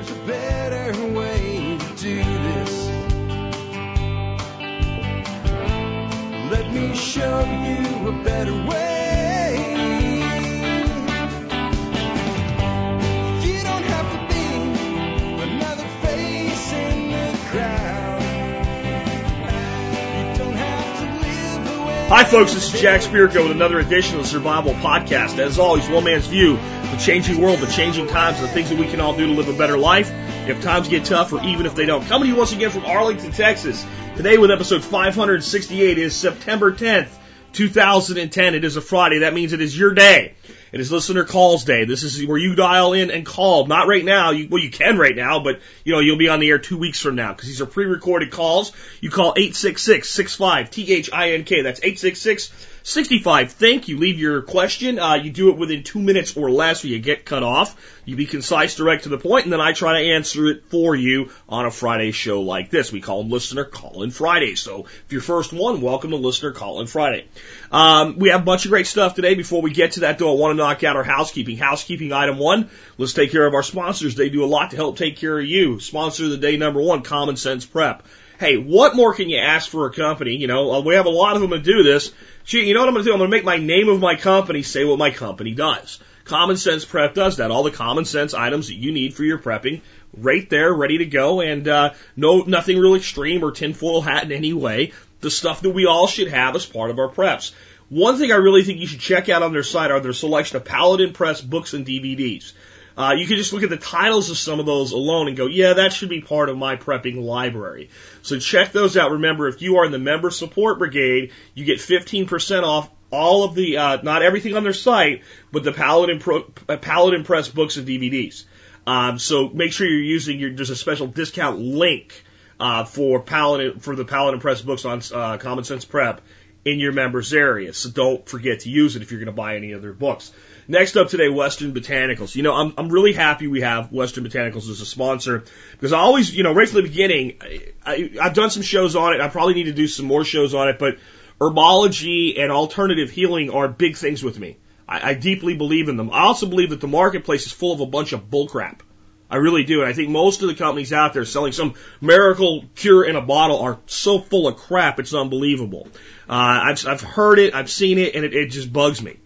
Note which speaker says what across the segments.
Speaker 1: there's a better way to do this. Let me show you a better way. You don't have to be another face in the crowd. You don't have to live the way
Speaker 2: Hi, folks. This is Jack Spirko with another edition of the Survival Podcast. As always, one man's view, the changing world, the changing times, the things that we can all do to live a better life if times get tough or even if they don't. Coming to you once again from Arlington, Texas. Today with episode 568 is September 10th, 2010. It is a Friday. That means it is your day. It is listener calls day. This is where you dial in and call. Not right now. You, well, you can right now, but you know you'll be on the air two weeks from now because these are pre-recorded calls. You call 866-65-T-H-I-N-K. That's 866-65. Thank you. Leave your question. Uh, you do it within two minutes or less, or you get cut off. You be concise, direct to the point, and then I try to answer it for you on a Friday show like this. We call them Listener Call-In Friday. So if you're first one, welcome to Listener Call-In Friday. Um, we have a bunch of great stuff today. Before we get to that, though, I want to knock out our housekeeping. Housekeeping item one. Let's take care of our sponsors. They do a lot to help take care of you. Sponsor of the day number one, Common Sense Prep. Hey, what more can you ask for a company? You know, uh, we have a lot of them that do this. Gee, you know what I'm going to do? I'm going to make my name of my company say what my company does. Common Sense Prep does that. All the common sense items that you need for your prepping, right there, ready to go, and uh, no, nothing real extreme or tinfoil hat in any way. The stuff that we all should have as part of our preps. One thing I really think you should check out on their site are their selection of Paladin Press books and DVDs. Uh, you can just look at the titles of some of those alone and go, yeah, that should be part of my prepping library. So check those out. Remember, if you are in the member support brigade, you get 15% off all of the, uh, not everything on their site, but the Paladin, Pro, uh, Paladin Press books and DVDs. Um, so make sure you're using your, there's a special discount link, uh, for Paladin, for the Paladin Press books on, uh, Common Sense Prep in your members area. So don't forget to use it if you're going to buy any of their books. Next up today, Western Botanicals. You know, I'm, I'm really happy we have Western Botanicals as a sponsor because I always, you know, right from the beginning, I, I, I've done some shows on it. I probably need to do some more shows on it, but herbology and alternative healing are big things with me. I, I deeply believe in them. I also believe that the marketplace is full of a bunch of bullcrap. I really do. And I think most of the companies out there selling some miracle cure in a bottle are so full of crap, it's unbelievable. Uh, I've, I've heard it, I've seen it, and it, it just bugs me.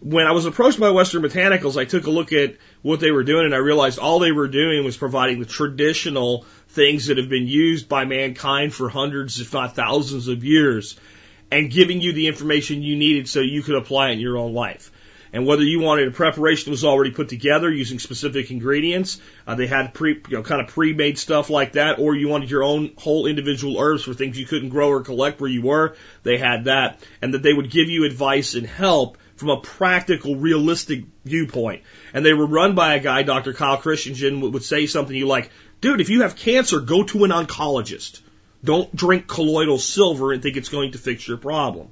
Speaker 2: When I was approached by Western Botanicals, I took a look at what they were doing and I realized all they were doing was providing the traditional things that have been used by mankind for hundreds, if not thousands of years, and giving you the information you needed so you could apply it in your own life. And whether you wanted a preparation that was already put together using specific ingredients, uh, they had pre, you know, kind of pre-made stuff like that, or you wanted your own whole individual herbs for things you couldn't grow or collect where you were, they had that. And that they would give you advice and help from a practical, realistic viewpoint. And they were run by a guy, Dr. Kyle Christensen, would say something you like, dude, if you have cancer, go to an oncologist. Don't drink colloidal silver and think it's going to fix your problem.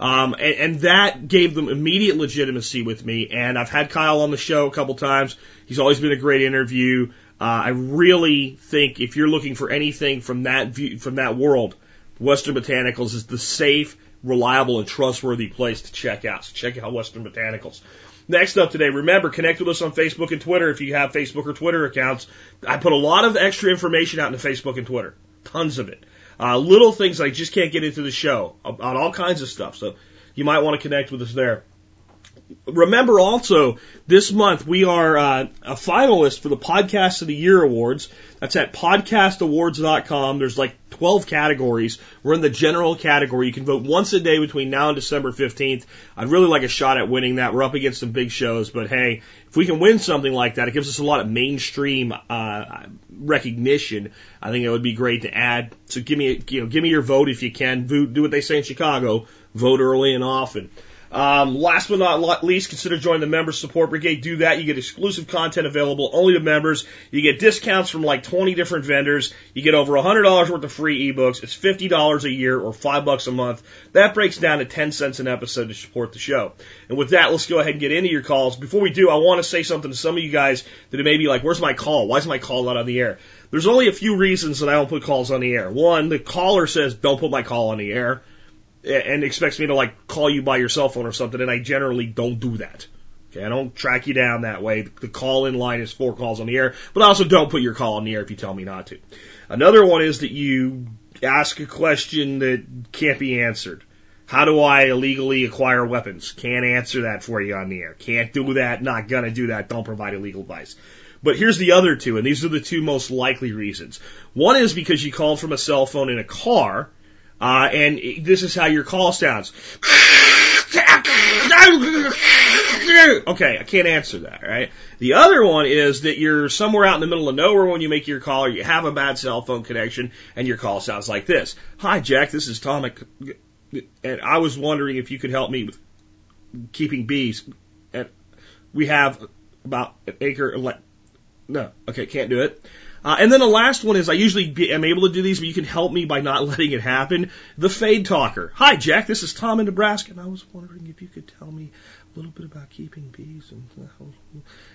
Speaker 2: Um, and, and that gave them immediate legitimacy with me. And I've had Kyle on the show a couple times. He's always been a great interview. Uh, I really think if you're looking for anything from that view, from that world, Western Botanicals is the safe, reliable, and trustworthy place to check out. So check out Western Botanicals. Next up today, remember, connect with us on Facebook and Twitter if you have Facebook or Twitter accounts. I put a lot of extra information out into Facebook and Twitter. Tons of it. Uh, little things I just can't get into the show on all kinds of stuff. So you might want to connect with us there. Remember also, this month we are uh, a finalist for the Podcast of the Year Awards. That's at podcastawards.com. There's like 12 categories. We're in the general category. You can vote once a day between now and December 15th. I'd really like a shot at winning that. We're up against some big shows, but hey, if we can win something like that, it gives us a lot of mainstream uh, recognition. I think it would be great to add. So give me, you know, give me your vote if you can. Do what they say in Chicago: vote early and often. Um, last but not least, consider joining the Member Support Brigade. Do that. You get exclusive content available only to members. You get discounts from like 20 different vendors. You get over $100 worth of free ebooks. It's $50 a year or 5 bucks a month. That breaks down to 10 cents an episode to support the show. And with that, let's go ahead and get into your calls. Before we do, I want to say something to some of you guys that may be like, where's my call? Why is my call not on the air? There's only a few reasons that I don't put calls on the air. One, the caller says, don't put my call on the air and expects me to like call you by your cell phone or something, and I generally don't do that. Okay, I don't track you down that way. The call in line is four calls on the air, but also don't put your call on the air if you tell me not to. Another one is that you ask a question that can't be answered. How do I illegally acquire weapons? Can't answer that for you on the air. Can't do that. Not gonna do that. Don't provide illegal advice. But here's the other two, and these are the two most likely reasons. One is because you called from a cell phone in a car, uh, and this is how your call sounds. Okay, I can't answer that, right? The other one is that you're somewhere out in the middle of nowhere when you make your call, or you have a bad cell phone connection, and your call sounds like this. Hi, Jack, this is Tom, and I was wondering if you could help me with keeping bees. And we have about an acre, Le- no, okay, can't do it. Uh, and then the last one is I usually be, am able to do these, but you can help me by not letting it happen. The fade talker. Hi, Jack. This is Tom in Nebraska, and I was wondering if you could tell me little bit about keeping bees. And,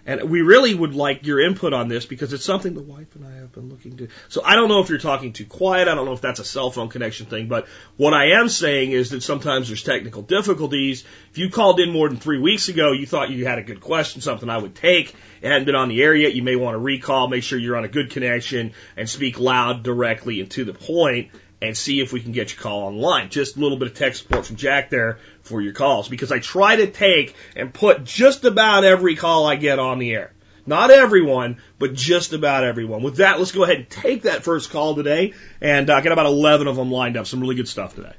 Speaker 2: and we really would like your input on this because it's something the wife and I have been looking to. So I don't know if you're talking too quiet. I don't know if that's a cell phone connection thing, but what I am saying is that sometimes there's technical difficulties. If you called in more than three weeks ago, you thought you had a good question, something I would take. It hadn't been on the air yet. You may want to recall, make sure you're on a good connection and speak loud, directly, and to the point and see if we can get your call online. Just a little bit of tech support from Jack there for your calls because I try to take and put just about every call I get on the air. Not everyone, but just about everyone. With that, let's go ahead and take that first call today and uh, get about 11 of them lined up. Some really good stuff today.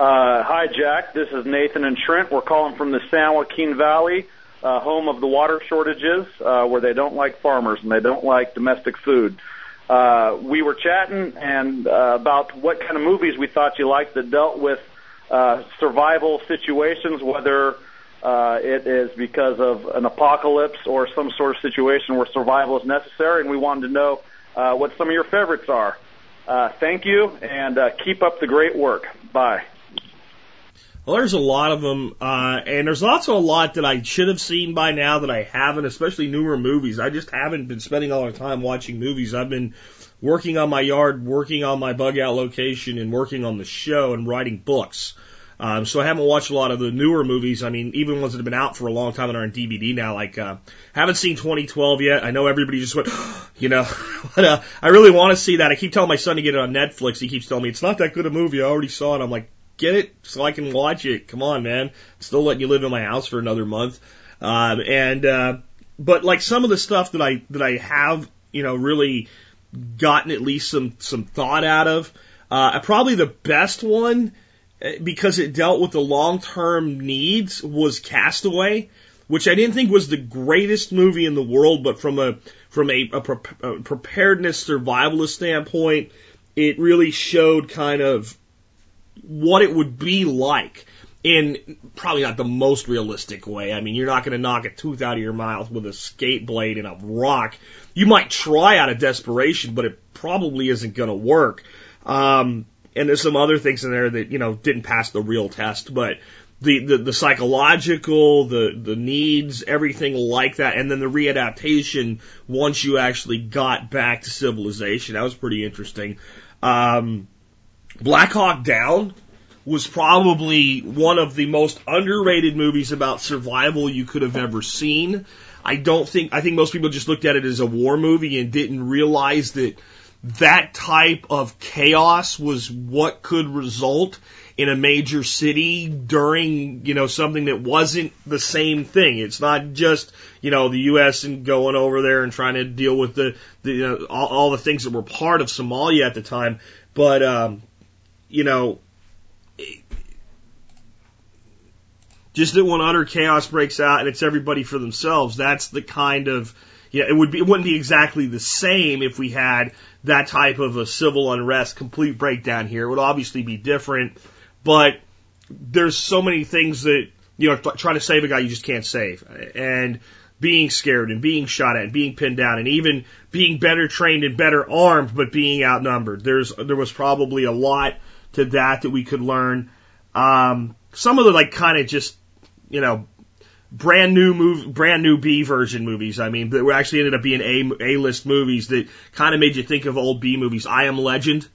Speaker 3: Uh, hi, Jack. This is Nathan and Trent. We're calling from the San Joaquin Valley, uh, home of the water shortages, uh, where they don't like farmers and they don't like domestic food. Uh, we were chatting and uh, about what kind of movies we thought you liked that dealt with uh, survival situations, whether uh, it is because of an apocalypse or some sort of situation where survival is necessary, and we wanted to know uh, what some of your favorites are. Uh, thank you, and uh, keep up the great work. Bye.
Speaker 2: Well, there's a lot of them, uh, and there's also a lot that I should have seen by now that I haven't, especially newer movies. I just haven't been spending all the time watching movies. I've been working on my yard, working on my bug out location, and working on the show and writing books. Um, so I haven't watched a lot of the newer movies. I mean, even ones that have been out for a long time and are on DVD now. Like, uh, haven't seen 2012 yet. I know everybody just went, you know, but uh, I really want to see that. I keep telling my son to get it on Netflix. He keeps telling me it's not that good a movie. I already saw it. I'm like, get it so I can watch it. Come on, man. I'm still letting you live in my house for another month. Um, and uh, but like some of the stuff that I that I have, you know, really gotten at least some some thought out of. Uh, probably the best one uh, because it dealt with the long term needs was Castaway, which I didn't think was the greatest movie in the world, but from a from a, a, pre- a preparedness survivalist standpoint, it really showed kind of what it would be like in probably not the most realistic way. I mean, you're not going to knock a tooth out of your mouth with a skate blade and a rock. You might try out of desperation, but it probably isn't going to work. Um, and there's some other things in there that, you know, didn't pass the real test, but the, the, the psychological, the, the needs, everything like that, and then the readaptation once you actually got back to civilization. That was pretty interesting. Um, Black Hawk Down was probably one of the most underrated movies about survival you could have ever seen. I don't think, I think most people just looked at it as a war movie and didn't realize that that type of chaos was what could result in a major city during, you know, something that wasn't the same thing. It's not just, you know, the U.S. and going over there and trying to deal with the, the you know, all, all the things that were part of Somalia at the time, but, um, you know, just that when utter chaos breaks out and it's everybody for themselves, that's the kind of yeah, it would be it wouldn't be exactly the same if we had that type of a civil unrest complete breakdown here. It would obviously be different, but there's so many things that you know trying to save a guy you just can't save, and being scared and being shot at and being pinned down and even being better trained and better armed but being outnumbered. There's there was probably a lot to that that we could learn. Um, some of the like kind of just you know brand new move, brand new B version movies. I mean, that were actually ended up being A A list movies that kind of made you think of old B movies. I Am Legend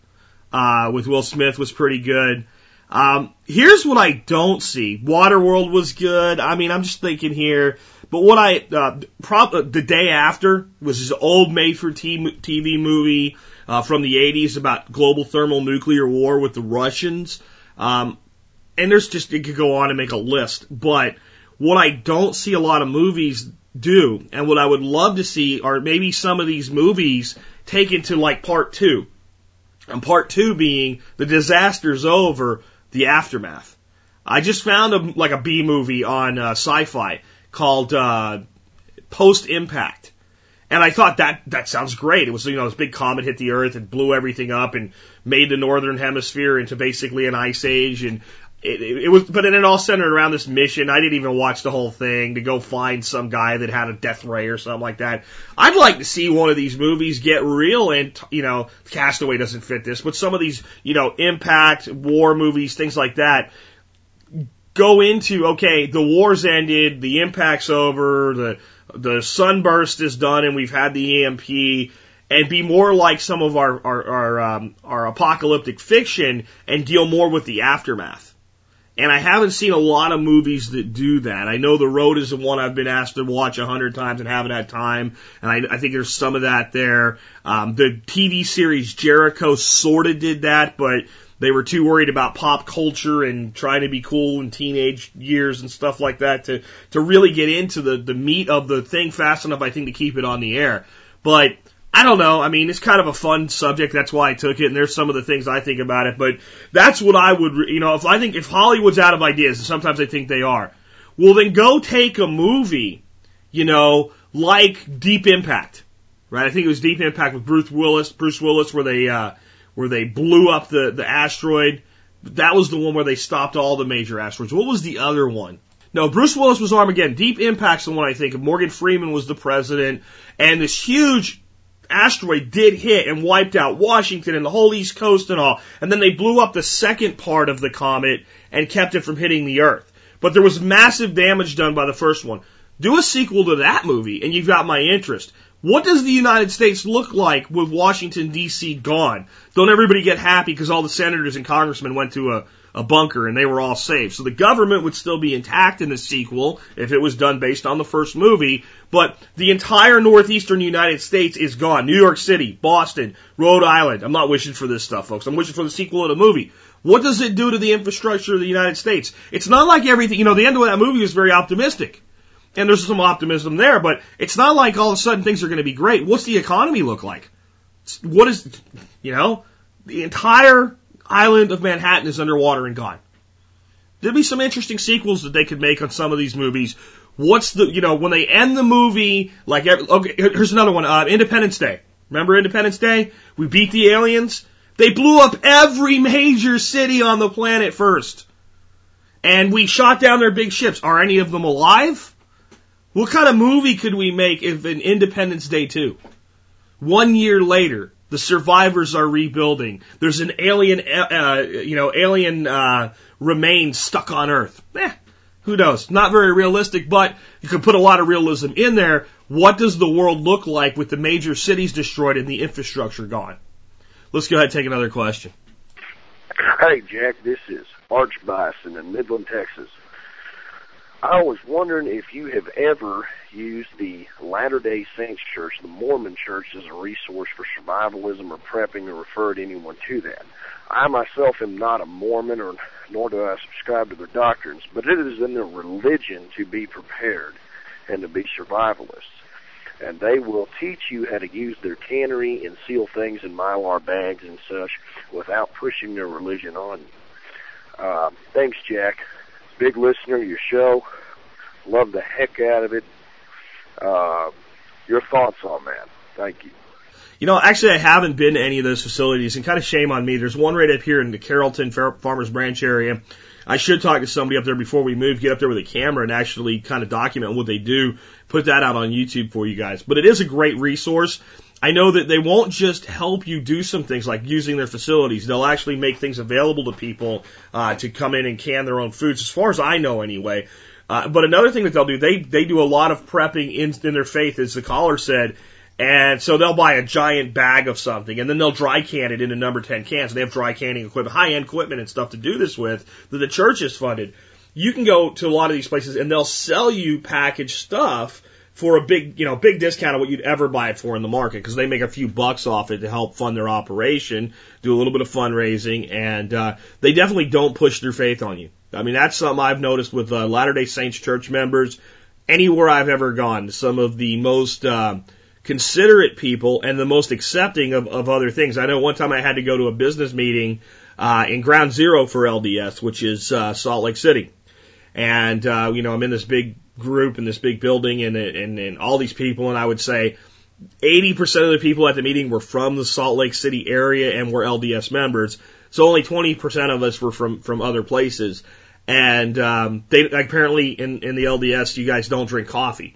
Speaker 2: uh, with Will Smith was pretty good. Um, here's what I don't see. Waterworld was good. I mean, I'm just thinking here. But what I, uh, prob- the day after was this old made for TV movie, uh, from the 80s about global thermal nuclear war with the Russians. Um, and there's just, it could go on and make a list. But what I don't see a lot of movies do, and what I would love to see are maybe some of these movies taken to like part two. And part two being the disaster's over, the aftermath. I just found a, like a B movie on uh, sci-fi called uh, Post Impact. And I thought that that sounds great. It was you know this big comet hit the Earth and blew everything up and made the northern hemisphere into basically an ice age. And it, it, it was, but then it all centered around this mission. I didn't even watch the whole thing to go find some guy that had a death ray or something like that. I'd like to see one of these movies get real and, you know, Castaway doesn't fit this, but some of these, you know, impact war movies, things like that, go into, okay, the war's ended, the impact's over, the, the sunburst is done and we've had the EMP and be more like some of our, our, our, um, our apocalyptic fiction and deal more with the aftermath. And I haven't seen a lot of movies that do that. I know The Road is the one I've been asked to watch a hundred times and haven't had time. And I, I think there's some of that there. Um, the TV series Jericho sort of did that, but they were too worried about pop culture and trying to be cool in teenage years and stuff like that to, to really get into the, the meat of the thing fast enough, I think, to keep it on the air. But I don't know. I mean, it's kind of a fun subject. That's why I took it. And there's some of the things I think about it. But that's what I would, you know, if I think if Hollywood's out of ideas, and sometimes I think they are, well, then go take a movie, you know, like Deep Impact, right? I think it was Deep Impact with Bruce Willis, Bruce Willis, where they, uh, where they blew up the, the asteroid. That was the one where they stopped all the major asteroids. What was the other one? No, Bruce Willis was Armageddon. Deep Impact's the one I think. Morgan Freeman was the president, and this huge asteroid did hit and wiped out Washington and the whole East Coast and all. And then they blew up the second part of the comet and kept it from hitting the Earth. But there was massive damage done by the first one. Do a sequel to that movie and you've got my interest. What does the United States look like with Washington DC gone? Don't everybody get happy because all the senators and congressmen went to a, a bunker and they were all safe. So the government would still be intact in the sequel if it was done based on the first movie, but the entire northeastern United States is gone. New York City, Boston, Rhode Island. I'm not wishing for this stuff, folks. I'm wishing for the sequel of the movie. What does it do to the infrastructure of the United States? It's not like everything, you know, the end of that movie was very optimistic. And there's some optimism there, but it's not like all of a sudden things are going to be great. What's the economy look like? What is, you know, the entire island of Manhattan is underwater and gone. There'd be some interesting sequels that they could make on some of these movies. What's the, you know, when they end the movie, like, okay, here's another one, uh, Independence Day. Remember Independence Day? We beat the aliens. They blew up every major city on the planet first. And we shot down their big ships. Are any of them alive? What kind of movie could we make if an Independence Day 2? One year later, the survivors are rebuilding. There's an alien, uh, you know, alien uh, remains stuck on Earth. Eh, who knows? Not very realistic, but you could put a lot of realism in there. What does the world look like with the major cities destroyed and the infrastructure gone? Let's go ahead and take another question.
Speaker 4: Hey, Jack, this is Arch Bison in Midland, Texas. I was wondering if you have ever used the Latter day Saints Church, the Mormon Church, as a resource for survivalism or prepping or referred anyone to that. I myself am not a Mormon or nor do I subscribe to their doctrines, but it is in their religion to be prepared and to be survivalists. And they will teach you how to use their cannery and seal things in mylar bags and such without pushing their religion on you. Uh, thanks, Jack. Big listener of your show. Love the heck out of it. Uh, your thoughts on that? Thank you.
Speaker 2: You know, actually, I haven't been to any of those facilities, and kind of shame on me. There's one right up here in the Carrollton Farmers Branch area. I should talk to somebody up there before we move, get up there with a camera and actually kind of document what they do, put that out on YouTube for you guys. But it is a great resource. I know that they won't just help you do some things like using their facilities. They'll actually make things available to people uh, to come in and can their own foods, as far as I know, anyway. Uh, but another thing that they'll do, they they do a lot of prepping in, in their faith, as the caller said, And so they'll buy a giant bag of something and then they'll dry can it into number 10 cans. They have dry canning equipment, high end equipment and stuff to do this with that the church has funded. You can go to a lot of these places and they'll sell you packaged stuff for a big, you know, big discount of what you'd ever buy it for in the market because they make a few bucks off it to help fund their operation, do a little bit of fundraising, and uh, they definitely don't push their faith on you. I mean, that's something I've noticed with uh, Latter Day Saints church members. Anywhere I've ever gone, some of the most uh, considerate people and the most accepting of, of other things. I know one time I had to go to a business meeting uh, in Ground Zero for LDS, which is uh, Salt Lake City, and uh, you know I'm in this big group in this big building and, and, and all these people, and I would say 80% of the people at the meeting were from the Salt Lake City area and were LDS members. So only 20% of us were from, from other places. And, um, they, apparently in, in the LDS, you guys don't drink coffee.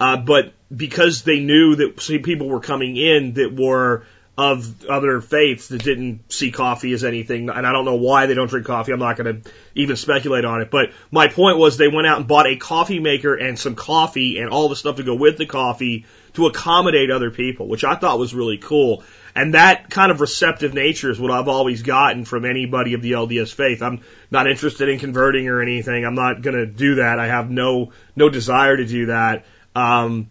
Speaker 2: Uh, but because they knew that people were coming in that were of other faiths that didn't see coffee as anything, and I don't know why they don't drink coffee. I'm not going to even speculate on it. But my point was they went out and bought a coffee maker and some coffee and all the stuff to go with the coffee to accommodate other people, which I thought was really cool. And that kind of receptive nature is what I've always gotten from anybody of the LDS faith. I'm not interested in converting or anything. I'm not going to do that. I have no no desire to do that. Um,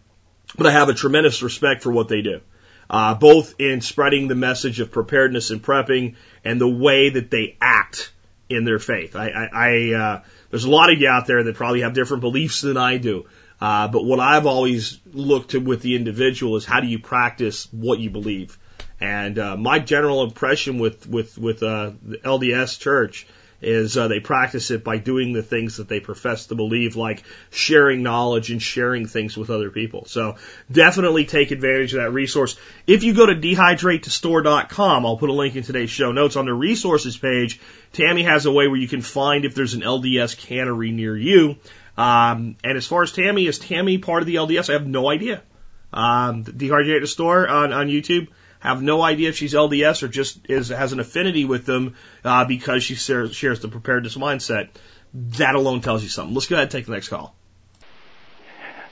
Speaker 2: but I have a tremendous respect for what they do uh, both in spreading the message of preparedness and prepping and the way that they act in their faith. I, I, I uh, there's a lot of you out there that probably have different beliefs than I do. Uh, but what I've always looked to with the individual is how do you practice what you believe. And uh, my general impression with with with uh, the LDS Church is uh, they practice it by doing the things that they profess to believe, like sharing knowledge and sharing things with other people. So definitely take advantage of that resource. If you go to dehydratetostore.com, I'll put a link in today's show notes on the resources page. Tammy has a way where you can find if there's an LDS cannery near you. Um, and as far as Tammy, is Tammy part of the LDS? I have no idea. Um, Dehydrated Store on, on YouTube have no idea if she's LDS or just is has an affinity with them uh, because she shares, shares the preparedness mindset. That alone tells you something. Let's go ahead and take the next call.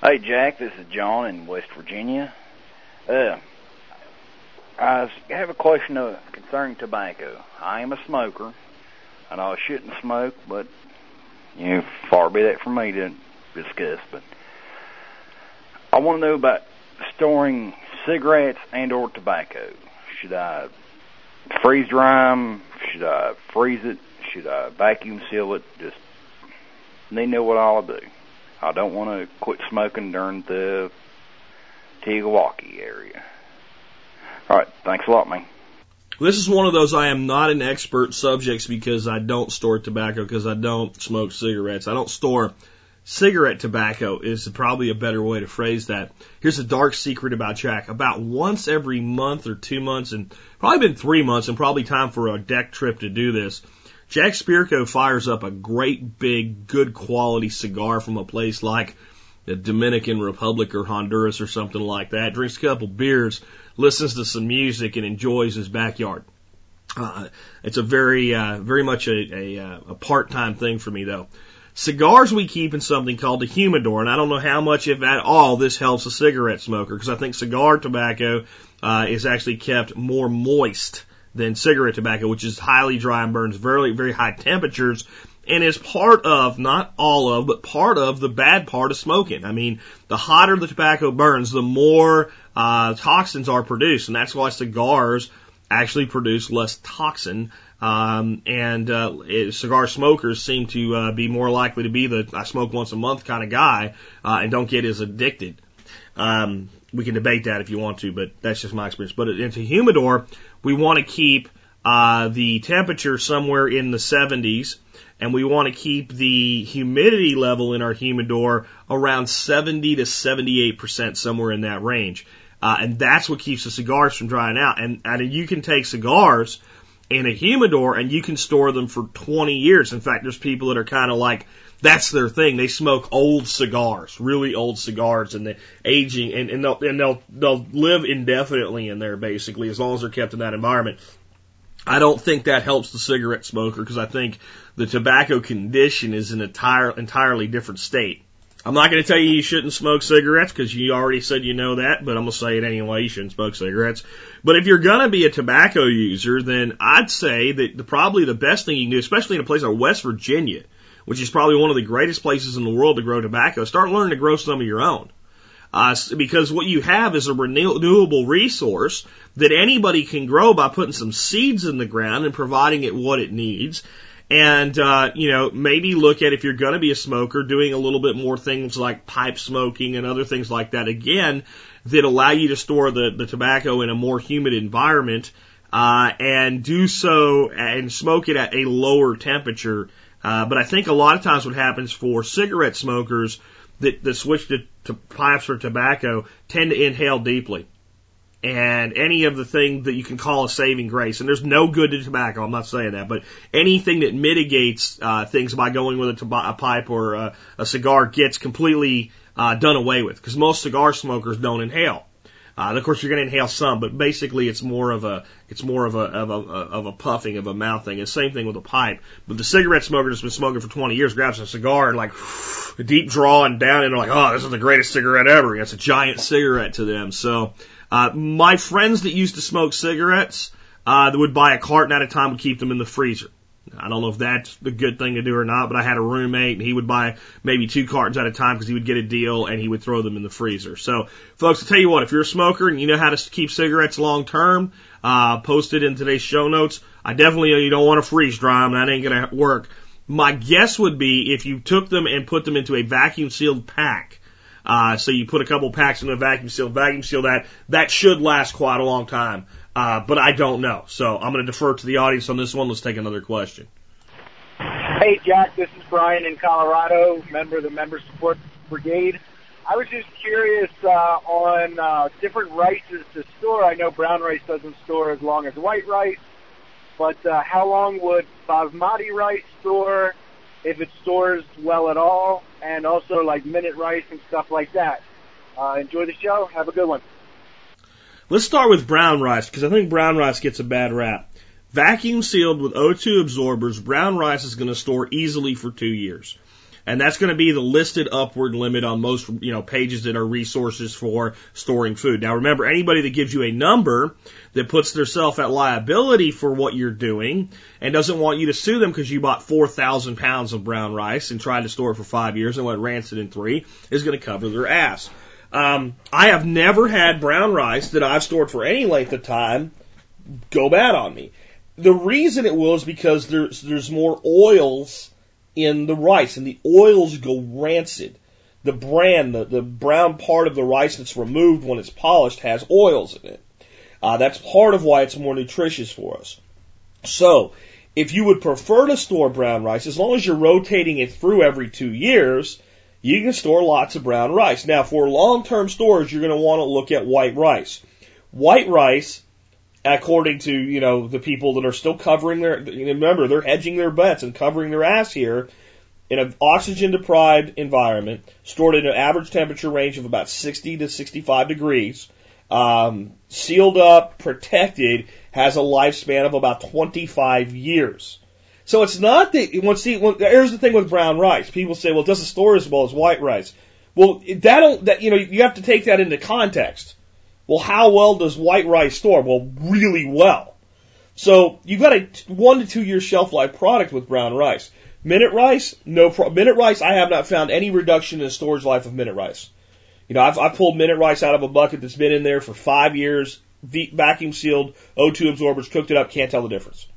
Speaker 5: Hey, Jack, this is John in West Virginia. Uh, I have a question uh, concerning tobacco. I am a smoker. I know I shouldn't smoke, but you know, far be that from me to discuss. But I want to know about storing cigarettes and or tobacco? Should I freeze dry them? Should I freeze it? Should I vacuum seal it? Just need to know what I'll do. I don't want to quit smoking during the TEOTWAWKI area. All right, thanks a lot, man.
Speaker 2: This is one of those I am not an expert subjects because I don't store tobacco because I don't smoke cigarettes. I don't store cigarette tobacco is probably a better way to phrase that. Here's a dark secret about Jack. About once every month or two months, and probably been three months, and probably time for a deck trip to do this. Jack Spirko fires up a great big, good quality cigar from a place like the Dominican Republic or Honduras or something like that. Drinks a couple beers, listens to some music, and enjoys his backyard. Uh, it's a very, uh, very much a, a, uh, a part-time thing for me though. Cigars we keep in something called a humidor, and I don't know how much, if at all, this helps a cigarette smoker because I think cigar tobacco uh, is actually kept more moist than cigarette tobacco, which is highly dry and burns very, very high temperatures and is part of, not all of, but part of the bad part of smoking. I mean, the hotter the tobacco burns, the more uh, toxins are produced, and that's why cigars actually produce less toxin um, and uh, it, cigar smokers seem to uh, be more likely to be the I smoke once a month kind of guy uh, and don't get as addicted. Um, we can debate that if you want to, but that's just my experience. But into humidor, we want to keep uh, the temperature somewhere in the 70s, and we want to keep the humidity level in our humidor around 70 to 78 percent, somewhere in that range. Uh, and that's what keeps the cigars from drying out. And, and you can take cigars in a humidor and you can store them for 20 years. In fact, there's people that are kind of like, that's their thing. They smoke old cigars, really old cigars, and the aging, and, and they'll and they'll they'll live indefinitely in there basically as long as they're kept in that environment. I don't think that helps the cigarette smoker because I think the tobacco condition is an entire entirely different state. I'm not going to tell you you shouldn't smoke cigarettes because you already said you know that, but I'm going to say it anyway. You shouldn't smoke cigarettes. But if you're going to be a tobacco user, then I'd say that the, probably the best thing you can do, especially in a place like West Virginia, which is probably one of the greatest places in the world to grow tobacco, start learning to grow some of your own. Uh, because what you have is a renewable resource that anybody can grow by putting some seeds in the ground and providing it what it needs. And, uh, you know, maybe look at if you're going to be a smoker, doing a little bit more things like pipe smoking and other things like that again that allow you to store the, the tobacco in a more humid environment, uh, and do so and smoke it at a lower temperature. Uh, but I think a lot of times what happens for cigarette smokers that, that switch to, to pipes or tobacco tend to inhale deeply and any of the thing that you can call a saving grace. And there's no good to tobacco. I'm not saying that, but anything that mitigates uh, things by going with a, tob- a pipe or a, a cigar gets completely uh, done away with because most cigar smokers don't inhale. Uh, and of course, you're going to inhale some, but basically, it's more of a it's more of a of a of a puffing of a mouth thing. And same thing with a pipe. But the cigarette smoker that's been smoking for 20 years grabs a cigar and like a deep draw and down, and they're like, "Oh, this is the greatest cigarette ever." It's a giant cigarette to them. So uh, my friends that used to smoke cigarettes, uh, that would buy a carton at a time would keep them in the freezer. I don't know if that's a good thing to do or not, but I had a roommate and he would buy maybe two cartons at a time because he would get a deal and he would throw them in the freezer. So, folks, I'll tell you what, if you're a smoker and you know how to keep cigarettes long term, uh, post it in today's show notes. I definitely, you don't want to freeze dry them. That ain't going to work. My guess would be if you took them and put them into a vacuum sealed pack, uh, so you put a couple packs in a vacuum seal, vacuum seal that, that should last quite a long time. Uh, but I don't know. So I'm going to defer to the audience on this one. Let's take another question.
Speaker 6: Hey, Jack, this is Brian in Colorado, member of the Member Support Brigade. I was just curious uh, on uh, different rices to store. I know brown rice doesn't store as long as white rice, but uh, how long would basmati rice store if it stores well at all? And also like minute rice and stuff like that. Uh, enjoy the show. Have a good one.
Speaker 2: Let's start with brown rice because I think brown rice gets a bad rap. Vacuum sealed with O2 absorbers, brown rice is going to store easily for two years. And that's going to be the listed upward limit on most, you know, pages that are resources for storing food. Now remember, anybody that gives you a number that puts themselves at liability for what you're doing and doesn't want you to sue them because you bought 4,000 pounds of brown rice and tried to store it for five years and went rancid in three is going to cover their ass. Um, I have never had brown rice that I've stored for any length of time go bad on me. The reason it will is because there's there's more oils in the rice, and the oils go rancid. The bran, the, the brown part of the rice that's removed when it's polished, has oils in it. Uh, that's part of why it's more nutritious for us. So, if you would prefer to store brown rice, as long as you're rotating it through every two years, you can store lots of brown rice. Now, for long-term storage, you're going to want to look at white rice. White rice, according to, you know, the people that are still covering their, remember, they're hedging their bets and covering their ass here, in an oxygen deprived environment, stored in an average temperature range of about 60 to 65 degrees, um, sealed up, protected, has a lifespan of about 25 years. So it's not that, once see, well, here's the thing with brown rice. People say, well, it doesn't store as well as white rice. Well, that'll, that, you know, you have to take that into context. Well, how well does white rice store? Well, really well. So you've got a one to two year shelf life product with brown rice. Minute rice, no pro- minute rice. I have not found any reduction in the storage life of minute rice. You know, I've, I've pulled minute rice out of a bucket that's been in there for five years, vacuum sealed, O2 absorbers, cooked it up, can't tell the difference.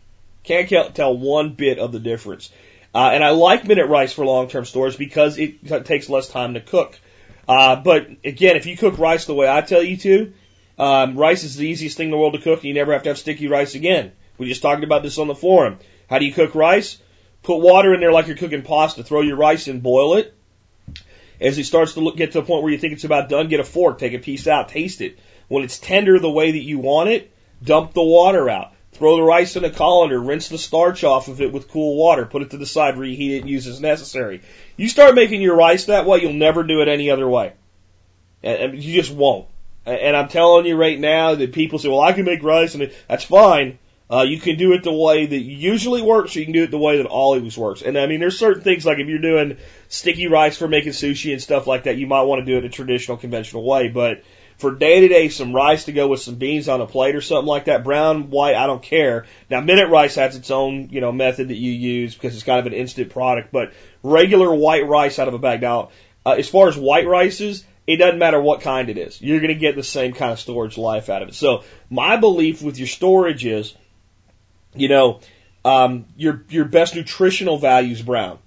Speaker 2: Can't tell one bit of the difference. Uh, and I like minute rice for long-term storage because it takes less time to cook. Uh, but again, if you cook rice the way I tell you to, um, rice is the easiest thing in the world to cook, and you never have to have sticky rice again. We just talked about this on the forum. How do you cook rice? Put water in there like you're cooking pasta. Throw your rice in, boil it. As it starts to look, get to the point where you think it's about done, get a fork, take a piece out, taste it. When it's tender the way that you want it, dump the water out. Throw the rice in a colander, rinse the starch off of it with cool water, put it to the side, reheat it, use as necessary. You start making your rice that way, you'll never do it any other way. And you just won't. And I'm telling you right now that people say, well, I can make rice and that's fine. Uh, you can do it the way that usually works, or you can do it the way that always works. And I mean, there's certain things like if you're doing sticky rice for making sushi and stuff like that, you might want to do it a traditional, conventional way. But for day to day, some rice to go with some beans on a plate or something like that, brown, white, I don't care. Now, minute rice has its own, you know, method that you use because it's kind of an instant product, but regular white rice out of a bag. Now, uh, as far as white rices, it doesn't matter what kind it is. You're going to get the same kind of storage life out of it. So my belief with your storage is you know, um, your your best nutritional value is brown.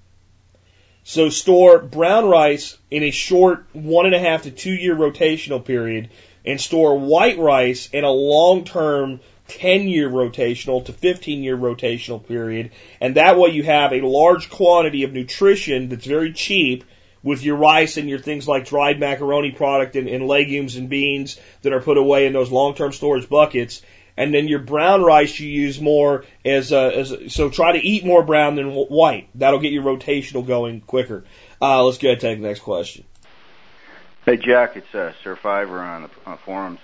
Speaker 2: So store brown rice in a short one and a half to two year rotational period, and store white rice in a long term 10 year rotational to 15 year rotational period. And that way you have a large quantity of nutrition that's very cheap with your rice and your things like dried macaroni product and, and legumes and beans that are put away in those long term storage buckets and then your brown rice you use more as a, as a, so try to eat more brown than white. That'll get your rotational going quicker. Uh, let's go ahead and take the next question.
Speaker 7: Hey Jack, it's uh, Survivor on the on forums.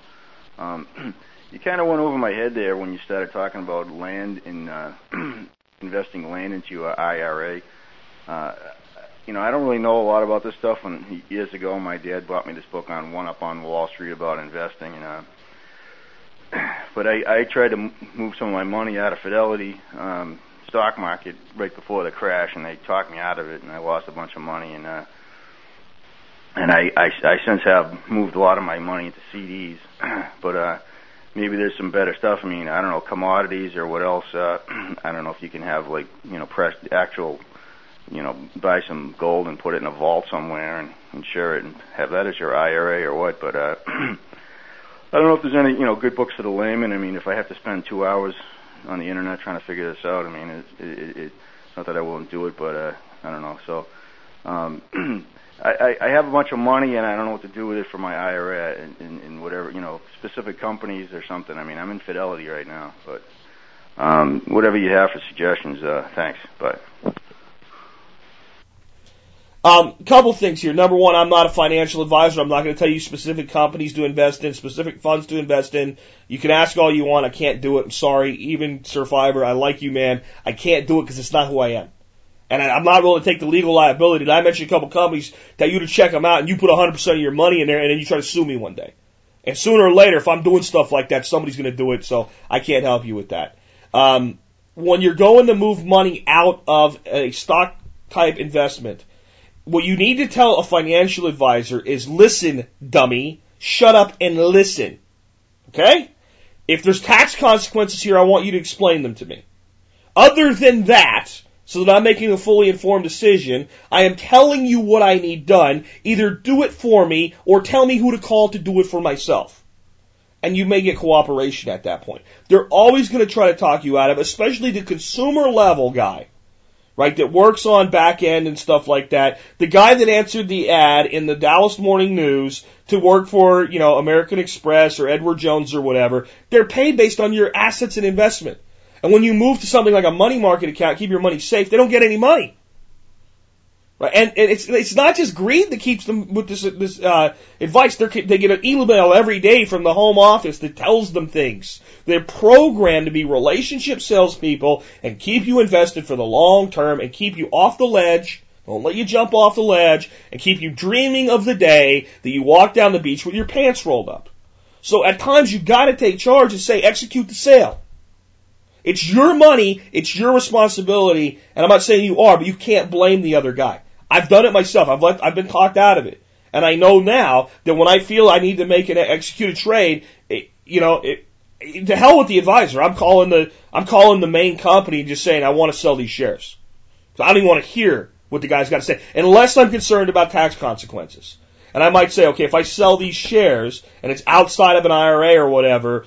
Speaker 7: Um, you kind of went over my head there when you started talking about land and uh, investing land into a IRA. Uh, you know, I don't really know a lot about this stuff. When years ago, my dad bought me this book on One Up on Wall Street about investing, and uh, but I, I tried to move some of my money out of Fidelity um, stock market right before the crash, and they talked me out of it, and I lost a bunch of money. And uh, and I, I I since have moved a lot of my money into CDs, but uh, maybe there's some better stuff. I mean, I don't know commodities or what else. Uh, I don't know if you can have like you know press actual you know, buy some gold and put it in a vault somewhere and insure it and have that as your IRA or what. But uh, I don't know if there's any, you know, good books for the layman. I mean, if I have to spend two hours on the internet trying to figure this out, I mean, it, it, it, it's not that I won't do it, but uh, I don't know. So, um, I, I have a bunch of money and I don't know what to do with it for my IRA in, in, in whatever, you know, specific companies or something. I mean, I'm in Fidelity right now, but um, whatever you have for suggestions, uh, thanks. Bye.
Speaker 2: Um, a couple things here. Number one, I'm not a financial advisor. I'm not going to tell you specific companies to invest in, specific funds to invest in. You can ask all you want. I can't do it. I'm sorry. Even Survivor, I like you, man. I can't do it because it's not who I am. And I, I'm not willing to take the legal liability. Did I mentioned a couple companies that you to check them out and you put 100% of your money in there and then you try to sue me one day. And sooner or later, if I'm doing stuff like that, somebody's going to do it. So I can't help you with that. Um, when you're going to move money out of a stock type investment, what you need to tell a financial advisor is listen, dummy, shut up and listen. Okay? If there's tax consequences here, I want you to explain them to me. Other than that, so that I'm making a fully informed decision, I am telling you what I need done. Either do it for me or tell me who to call to do it for myself. And you may get cooperation at that point. They're always going to try to talk you out of, it, especially the consumer level guy right, that works on back end and stuff like that. The guy that answered the ad in the Dallas Morning News to work for, you know, American Express or Edward Jones or whatever, they're paid based on your assets and investment. And when you move to something like a money market account, keep your money safe, they don't get any money. Right, and, and it's it's not just greed that keeps them with this this uh, advice. They're, they get an email every day from the home office that tells them things. They're programmed to be relationship salespeople and keep you invested for the long term and keep you off the ledge. Don't let you jump off the ledge and keep you dreaming of the day that you walk down the beach with your pants rolled up. So at times you got to take charge and say execute the sale. It's your money, it's your responsibility, and I'm not saying you are, but you can't blame the other guy. I've done it myself. I've let, I've been talked out of it. And I know now that when I feel I need to make an execute a trade, it, you know, it, to hell with the advisor. I'm calling the, I'm calling the main company and just saying I want to sell these shares. So I don't even want to hear what the guy's got to say unless I'm concerned about tax consequences. And I might say, okay, if I sell these shares and it's outside of an IRA or whatever,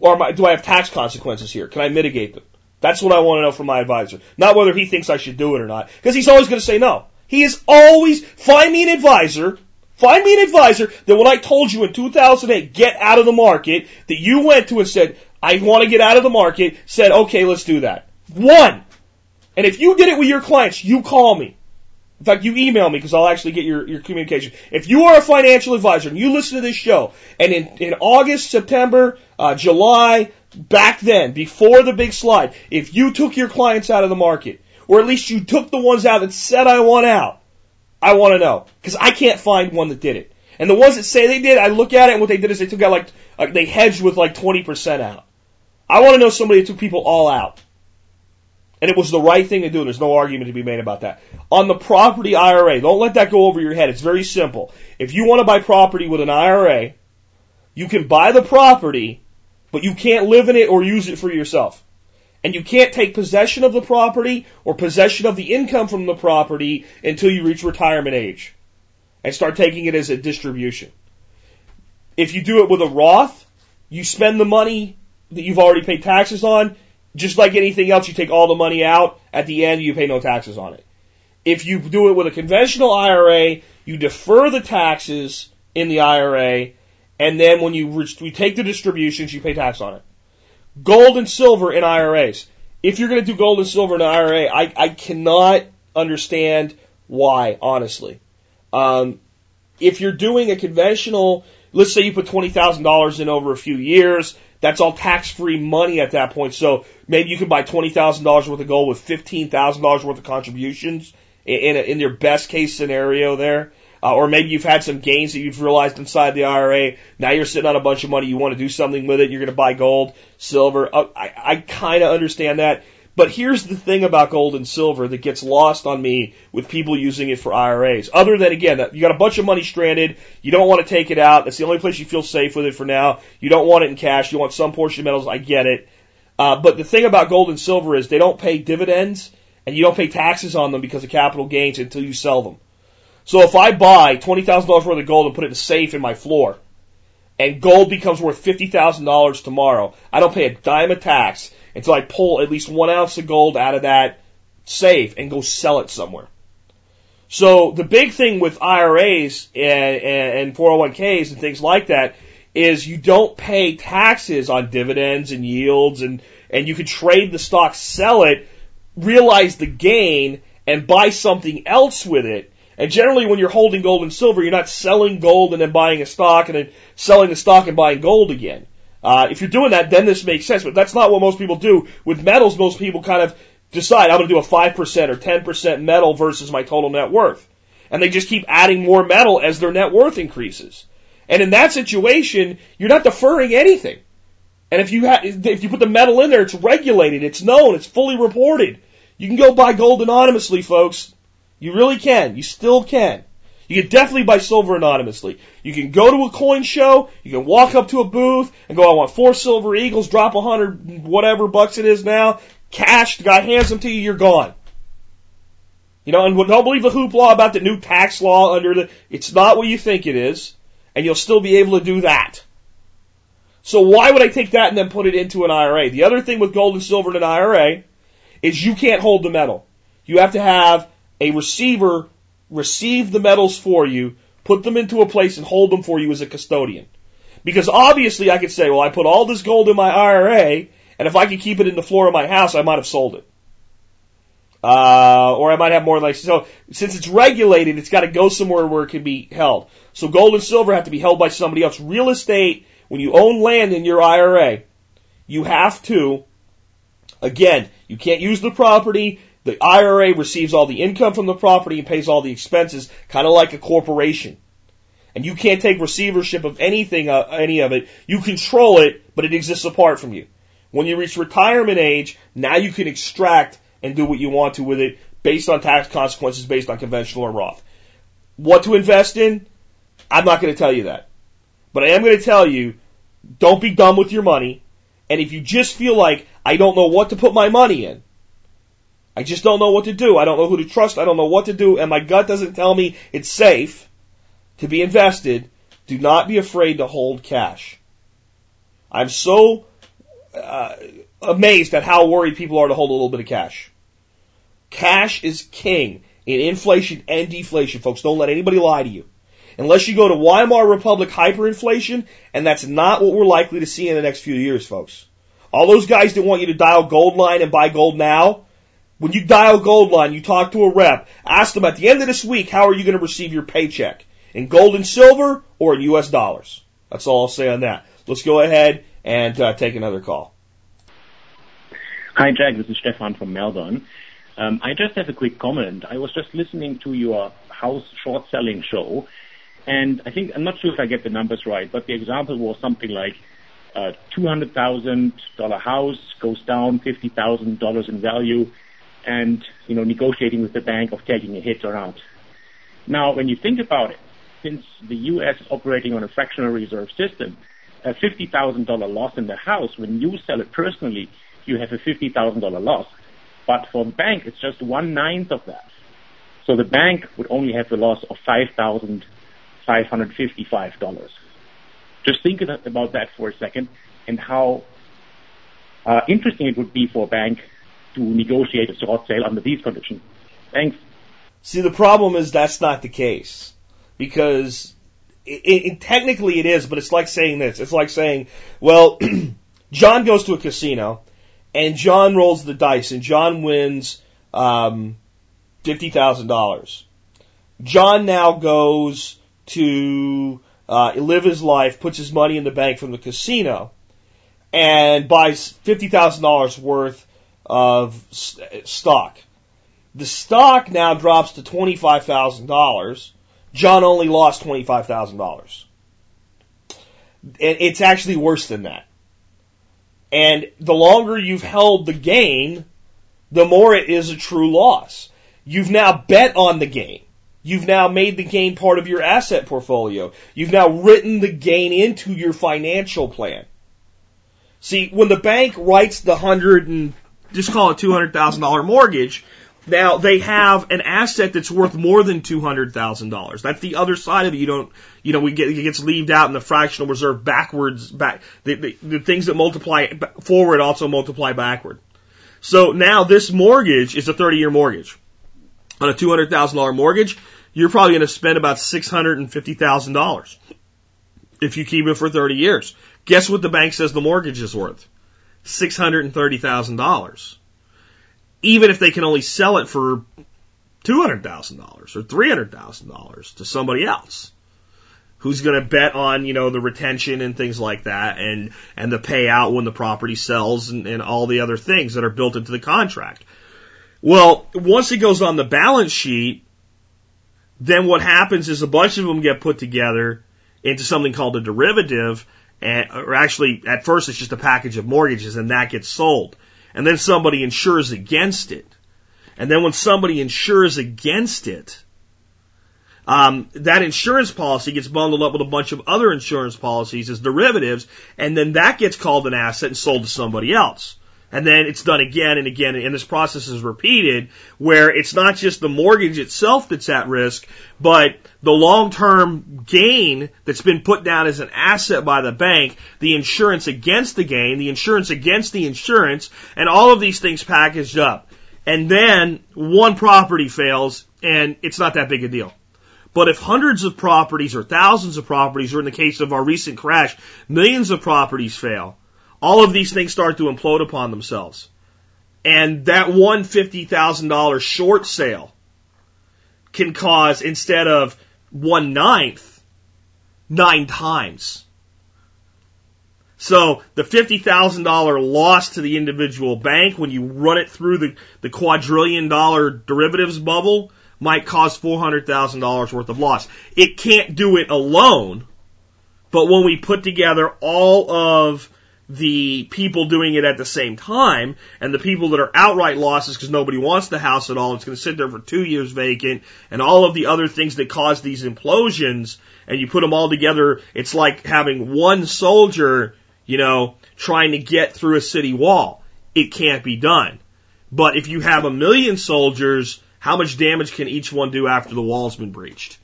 Speaker 2: or my, do I have tax consequences here? Can I mitigate them? That's what I want to know from my advisor. Not whether he thinks I should do it or not. Because he's always going to say no. He is always, find me an advisor, find me an advisor that when I told you in 2008, get out of the market, that you went to and said, I want to get out of the market, said, okay, let's do that. One. And if you did it with your clients, you call me. In fact, you email me because I'll actually get your, your communication. If you are a financial advisor and you listen to this show, and in, in August, September, uh, July, back then, before the big slide, if you took your clients out of the market, or at least you took the ones out that said I want out, I want to know. Because I can't find one that did it. And the ones that say they did, I look at it and what they did is they took out like, uh, they hedged with like 20% out. I want to know somebody that took people all out. And it was the right thing to do. There's no argument to be made about that. On the property IRA, don't let that go over your head. It's very simple. If you want to buy property with an IRA, you can buy the property, but you can't live in it or use it for yourself. And you can't take possession of the property or possession of the income from the property until you reach retirement age and start taking it as a distribution. If you do it with a Roth, you spend the money that you've already paid taxes on. Just like anything else, you take all the money out. At the end, you pay no taxes on it. If you do it with a conventional IRA, you defer the taxes in the IRA, and then when you, re- you take the distributions, you pay tax on it. Gold and silver in IRAs. If you're going to do gold and silver in an IRA, I, I cannot understand why, honestly. Um, if you're doing a conventional, let's say you put $20,000 in over a few years, that's all tax free money at that point. So maybe you can buy $20,000 worth of gold with $15,000 worth of contributions in, in, in your best case scenario there. Uh, or maybe you've had some gains that you've realized inside the IRA. Now you're sitting on a bunch of money. You want to do something with it. You're going to buy gold, silver. Uh, I, I kind of understand that. But here's the thing about gold and silver that gets lost on me with people using it for IRAs. Other than again, you got a bunch of money stranded, you don't want to take it out. That's the only place you feel safe with it for now. You don't want it in cash. You want some portion of metals. I get it. Uh, but the thing about gold and silver is they don't pay dividends and you don't pay taxes on them because of capital gains until you sell them. So if I buy twenty thousand dollars worth of gold and put it in a safe in my floor, and gold becomes worth fifty thousand dollars tomorrow, I don't pay a dime of tax until I pull at least one ounce of gold out of that safe and go sell it somewhere. So the big thing with IRAs and, and 401ks and things like that is you don't pay taxes on dividends and yields and, and you can trade the stock, sell it, realize the gain, and buy something else with it. And generally when you're holding gold and silver, you're not selling gold and then buying a stock and then selling the stock and buying gold again. Uh, if you're doing that, then this makes sense. But that's not what most people do. With metals, most people kind of decide I'm going to do a 5% or 10% metal versus my total net worth. And they just keep adding more metal as their net worth increases. And in that situation, you're not deferring anything. And if you ha- if you put the metal in there, it's regulated, it's known, it's fully reported. You can go buy gold anonymously, folks. You really can. You still can. You can definitely buy silver anonymously. You can go to a coin show, you can walk up to a booth and go, I want four silver eagles, drop a hundred whatever bucks it is now, cash, the guy hands them to you, you're gone. You know, and don't believe the hoopla about the new tax law under the, it's not what you think it is, and you'll still be able to do that. So why would I take that and then put it into an IRA? The other thing with gold and silver in an IRA is you can't hold the metal. You have to have a receiver receive the medals for you, put them into a place and hold them for you as a custodian. Because obviously I could say, well, I put all this gold in my IRA, and if I could keep it in the floor of my house, I might have sold it. Uh, or I might have more like, so since it's regulated, it's got to go somewhere where it can be held. So gold and silver have to be held by somebody else. Real estate, when you own land in your IRA, you have to, again, you can't use the property, the IRA receives all the income from the property and pays all the expenses, kind of like a corporation. And you can't take receivership of anything, uh, any of it. You control it, but it exists apart from you. When you reach retirement age, now you can extract and do what you want to with it based on tax consequences based on conventional or Roth. What to invest in? I'm not going to tell you that. But I am going to tell you, don't be dumb with your money. And if you just feel like, I don't know what to put my money in, I just don't know what to do. I don't know who to trust. I don't know what to do. And my gut doesn't tell me it's safe to be invested. Do not be afraid to hold cash. I'm so uh, amazed at how worried people are to hold a little bit of cash. Cash is king in inflation and deflation, folks. Don't let anybody lie to you. Unless you go to Weimar Republic hyperinflation, and that's not what we're likely to see in the next few years, folks. All those guys that want you to dial Goldline and buy gold now, When you dial Goldline, you talk to a rep, ask them at the end of this week, how are you going to receive your paycheck? In gold and silver or in US dollars? That's all I'll say on that. Let's go ahead and uh, take another call.
Speaker 8: Hi, Jack. This is Stefan from Melbourne. Um, I just have a quick comment. I was just listening to your house short selling show, and I think I'm not sure if I get the numbers right, but the example was something like a $200,000 house goes down $50,000 in value, and you know negotiating with the bank of taking a hit around. Now, when you think about it, since the U.S. is operating on a fractional reserve system, a $50,000 loss in the house, when you sell it personally, you have a $50,000 loss. But for the bank, it's just one ninth of that. So the bank would only have a loss of $5,555. Just think about that for a second and how uh, interesting it would be for a bank to negotiate a short sale under these conditions. Thanks.
Speaker 2: See, the problem is that's not the case because it, it, technically it is, but it's like saying this. It's like saying, well, John goes to a casino and John rolls the dice and John wins um, fifty thousand dollars. John now goes to uh, live his life, puts his money in the bank from the casino, and buys fifty thousand dollars worth of stock. The stock now drops to twenty five thousand dollars. John only lost twenty five thousand dollars. It's actually worse than that. And the longer you've held the gain, the more it is a true loss. You've now bet on the gain. You've now made the gain part of your asset portfolio. You've now written the gain into your financial plan. See, when the bank writes the hundred and just call it two hundred thousand dollar mortgage, now they have an asset that's worth more than two hundred thousand dollars. That's the other side of it. You don't, you know, we get it gets leaved out in the fractional reserve backwards. Back the, the, the things that multiply forward also multiply backward. So now this mortgage is a thirty year mortgage. On a two hundred thousand dollar mortgage, you're probably going to spend about six hundred and fifty thousand dollars if you keep it for thirty years. Guess what the bank says the mortgage is worth? Six hundred and thirty thousand dollars even if they can only sell it for $200,000 or $300,000 to somebody else who's going to bet on, you know, the retention and things like that and, and the payout when the property sells and, and all the other things that are built into the contract. Well, once it goes on the balance sheet, then what happens is a bunch of them get put together into something called a derivative, and, or actually, at first it's just a package of mortgages and that gets sold and then somebody insures against it. And then when somebody insures against it, um, that insurance policy gets bundled up with a bunch of other insurance policies as derivatives, and then that gets called an asset and sold to somebody else. And then it's done again and again, and this process is repeated where it's not just the mortgage itself that's at risk, but the long-term gain that's been put down as an asset by the bank, the insurance against the gain, the insurance against the insurance, and all of these things packaged up. And then one property fails, and it's not that big a deal. But if hundreds of properties or thousands of properties, or in the case of our recent crash, millions of properties fail, all of these things start to implode upon themselves. And that one $50,000 short sale can cause, instead of one ninth, nine times. So the $50,000 loss to the individual bank when you run it through the, the quadrillion dollar derivatives bubble might cause $400,000 worth of loss. It can't do it alone, but when we put together all of the people doing it at the same time and the people that are outright losses because nobody wants the house at all. It's going to sit there for two years vacant and all of the other things that cause these implosions and you put them all together. It's like having one soldier, you know, trying to get through a city wall. It can't be done. But if you have a million soldiers, how much damage can each one do after the wall's been breached?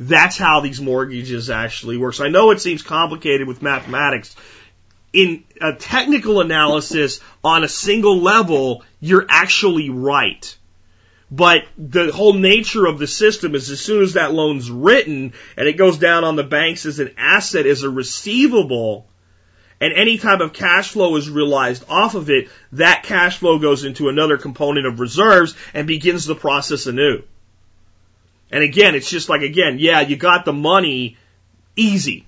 Speaker 2: That's how these mortgages actually work. So I know it seems complicated with mathematics, in a technical analysis on a single level, you're actually right. But the whole nature of the system is as soon as that loan's written and it goes down on the banks as an asset, as a receivable, and any type of cash flow is realized off of it, that cash flow goes into another component of reserves and begins the process anew. And again, it's just like, again, yeah, you got the money easy.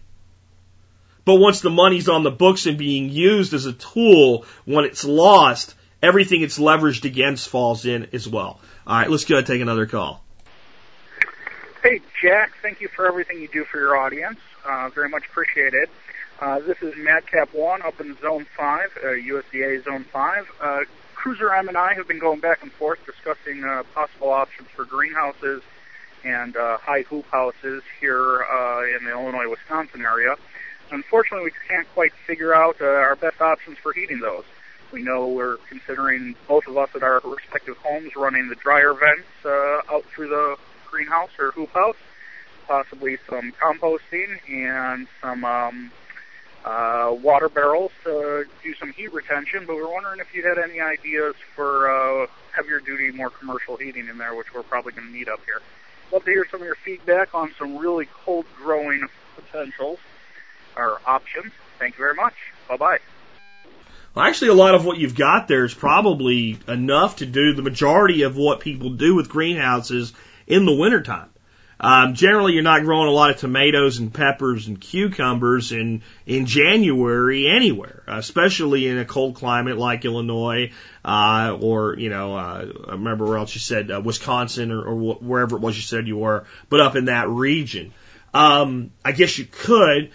Speaker 2: But once the money's on the books and being used as a tool, when it's lost, everything it's leveraged against falls in as well. All right, let's go ahead and take another call.
Speaker 9: Hey, Jack, thank you for everything you do for your audience. Uh, very much appreciated. Uh, this is Madcap One up in Zone Five, uh, USDA Zone Five. Uh, Cruiser M and I have been going back and forth discussing uh, possible options for greenhouses and uh, high hoop houses here uh, in the Illinois Wisconsin area. Unfortunately, we can't quite figure out uh, our best options for heating those. We know we're considering both of us at our respective homes running the dryer vents uh, out through the greenhouse or hoop house, possibly some composting and some um, uh, water barrels to do some heat retention. But we're wondering if you had any ideas for uh, heavier duty, more commercial heating in there, which we're probably going to need up here. Love to hear some of your feedback on some really cold growing potentials or options. Thank you very much. Bye bye.
Speaker 2: Well, actually, a lot of what you've got there is probably enough to do the majority of what people do with greenhouses in the wintertime. Um, generally, you're not growing a lot of tomatoes and peppers and cucumbers in in January anywhere, especially in a cold climate like Illinois uh, or you know, uh, I remember where else you said uh, Wisconsin or, or wherever it was you said you were, but up in that region. Um, I guess you could.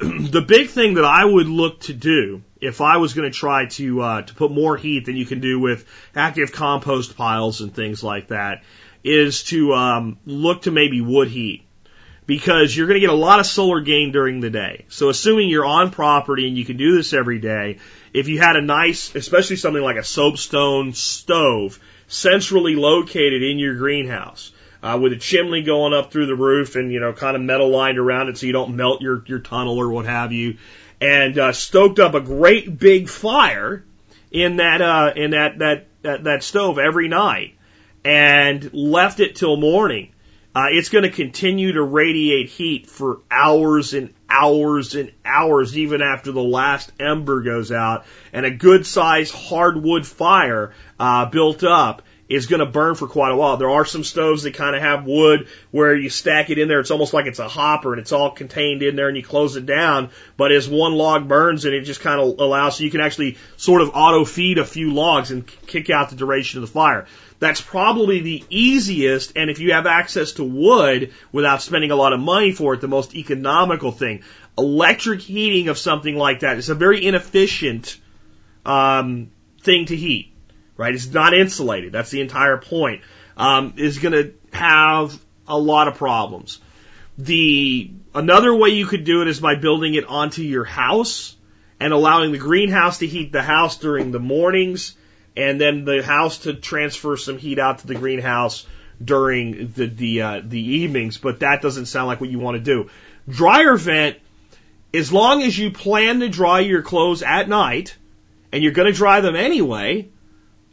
Speaker 2: the big thing that I would look to do if I was going to try to uh, to put more heat than you can do with active compost piles and things like that is to um, look to maybe wood heat because you're going to get a lot of solar gain during the day. So assuming you're on property and you can do this every day, if you had a nice, especially something like a soapstone stove centrally located in your greenhouse, uh, with a chimney going up through the roof and you know kind of metal lined around it so you don't melt your your tunnel or what have you, and uh, stoked up a great big fire in that uh, in that that that, that stove every night and left it till morning, uh, it's going to continue to radiate heat for hours and hours and hours, even after the last ember goes out. And a good sized hardwood fire uh, built up is going to burn for quite a while. There are some stoves that kind of have wood where you stack it in there. It's almost like it's a hopper and it's all contained in there and you close it down. But as one log burns and it just kind of allows so you can actually sort of auto feed a few logs and kick out the duration of the fire. That's probably the easiest, and if you have access to wood without spending a lot of money for it, the most economical thing. Electric heating of something like that is a very inefficient um, thing to heat, right? It's not insulated. That's the entire point. Um, is going to have a lot of problems. The another way you could do it is by building it onto your house and allowing the greenhouse to heat the house during the mornings and then the house to transfer some heat out to the greenhouse during the the uh, the evenings. But that doesn't sound like what you want to do. Dryer vent, as long as you plan to dry your clothes at night, and you're going to dry them anyway,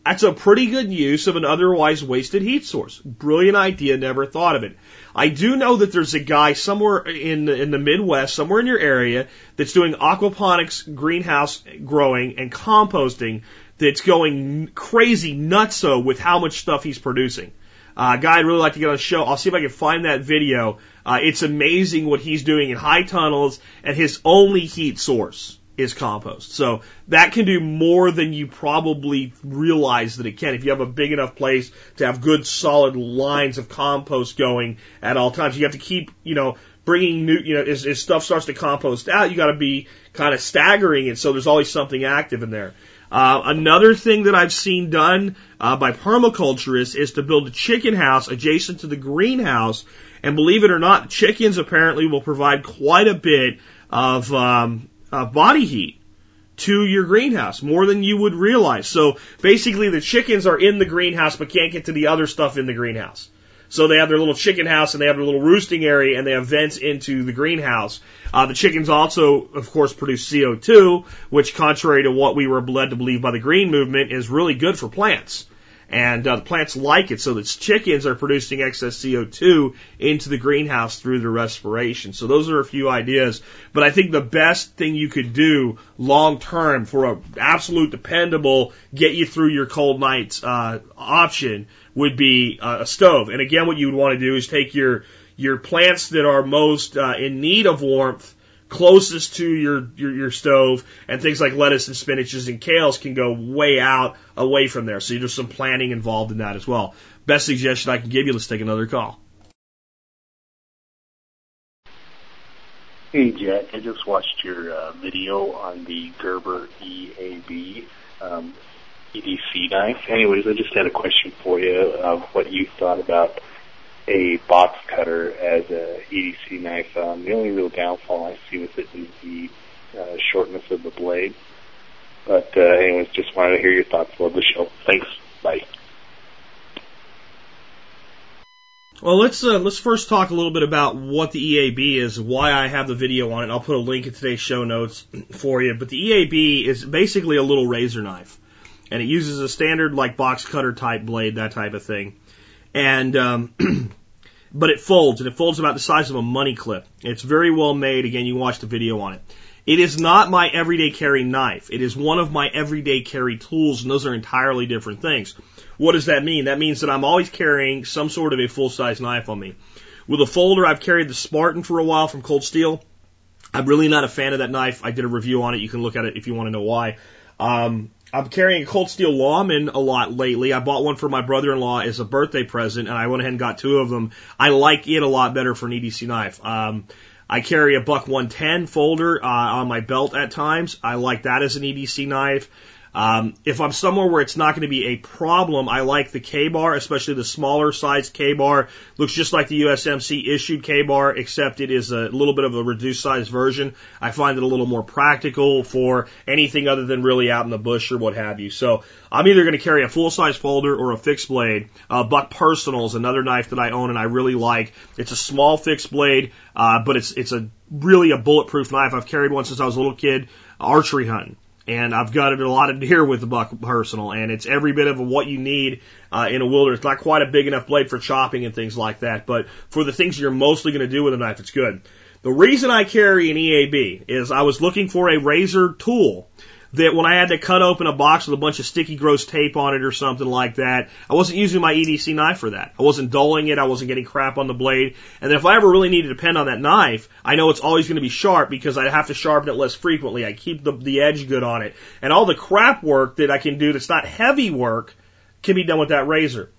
Speaker 2: that's a pretty good use of an otherwise wasted heat source. Brilliant idea, never thought of it. I do know that there's a guy somewhere in in the Midwest, somewhere in your area, that's doing aquaponics greenhouse growing and composting that's going crazy nutso with how much stuff he's producing. Uh, guy I'd really like to get on the show. I'll see if I can find that video. Uh, it's amazing what he's doing in high tunnels, and his only heat source is compost. So that can do more than you probably realize that it can. If you have a big enough place to have good solid lines of compost going at all times, you have to keep, you know, bringing new, you know, as, as stuff starts to compost out, you got to be kind of staggering it so there's always something active in there. Uh, another thing that I've seen done uh, by permaculturists is to build a chicken house adjacent to the greenhouse. And believe it or not, chickens apparently will provide quite a bit of um, uh, body heat to your greenhouse, more than you would realize. So basically, the chickens are in the greenhouse but can't get to the other stuff in the greenhouse. So they have their little chicken house and they have their little roosting area and they have vents into the greenhouse. Uh, the chickens also, of course, produce CO2, which contrary to what we were led to believe by the green movement is really good for plants. And uh, the plants like it, so that chickens are producing excess CO2 into the greenhouse through their respiration. So those are a few ideas. But I think the best thing you could do long term for a absolute dependable, get you through your cold nights uh, option would be uh, a stove. And again, what you would want to do is take your your plants that are most uh, in need of warmth closest to your, your, your stove and things like lettuce and spinaches and kales can go way out away from there. So there's some planning involved in that as well. Best suggestion I can give you, let's take another call.
Speaker 10: Hey Jack, I just watched your uh, video on the Gerber EAB um, EDC knife. Anyways, I just had a question for you of what you thought about a box cutter as a EDC knife. Um, the only real downfall I see with it is the uh, shortness of the blade. But uh, anyways, just wanted to hear your thoughts. Love the show. Thanks. Bye.
Speaker 2: Well, let's uh, let's first talk a little bit about what the EAB is, why I have the video on it. I'll put a link in today's show notes for you. But the EAB is basically a little razor knife, and it uses a standard like box cutter type blade, that type of thing. And um, but it folds, and it folds about the size of a money clip. It's very well made. Again, you watch the video on it. It is not my everyday carry knife. It is one of my everyday carry tools, and those are entirely different things. What does that mean? That means that I'm always carrying some sort of a full size knife on me. With a folder, I've carried the Spartan for a while from Cold Steel. I'm really not a fan of that knife. I did a review on it. You can look at it if you want to know why. Um, I'm carrying a Cold Steel Lawman a lot lately. I bought one for my brother-in-law as a birthday present, and I went ahead and got two of them. I like it a lot better for an EDC knife. Um, I carry a Buck 110 folder uh, on my belt at times. I like that as an EDC knife. Um, if I'm somewhere where it's not going to be a problem, I like the Ka-Bar, especially the smaller size Ka-Bar. Looks just like the USMC issued Ka-Bar, except it is a little bit of a reduced size version. I find it a little more practical for anything other than really out in the bush or what have you. So I'm either going to carry a full size folder or a fixed blade. Uh, Buck Personal is another knife that I own and I really like. It's a small fixed blade, uh, but it's it's a really a bulletproof knife. I've carried one since I was a little kid, archery hunting and I've gutted a lot of deer with the Buck Personal, and it's every bit of what you need uh, in a wilderness. It's not quite a big enough blade for chopping and things like that, but for the things you're mostly going to do with a knife, it's good. The reason I carry an EAB is I was looking for a razor tool that when I had to cut open a box with a bunch of sticky gross tape on it or something like that, I wasn't using my EDC knife for that. I wasn't dulling it. I wasn't getting crap on the blade. And then if I ever really need to depend on that knife, I know it's always going to be sharp because I have to sharpen it less frequently. I keep the, the edge good on it. And all the crap work that I can do that's not heavy work can be done with that razor.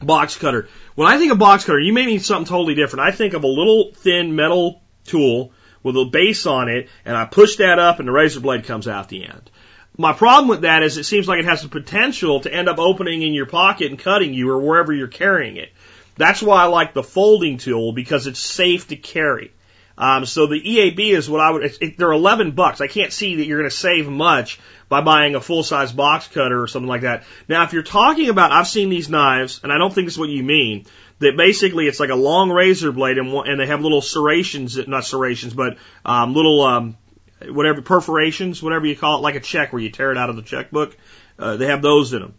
Speaker 2: Box cutter. When I think of box cutter, you may mean something totally different. I think of a little thin metal tool with a base on it, and I push that up, and the razor blade comes out the end. My problem with that is it seems like it has the potential to end up opening in your pocket and cutting you or wherever you're carrying it. That's why I like the folding tool because it's safe to carry. Um, so the EAB is what I would. It, they're 11 bucks. I can't see that you're going to save much by buying a full size box cutter or something like that. Now, if you're talking about, I've seen these knives, and I don't think is what you mean that basically it's like a long razor blade and, and they have little serrations, not serrations, but um, little um, whatever perforations, whatever you call it, like a check where you tear it out of the checkbook. Uh, they have those in them,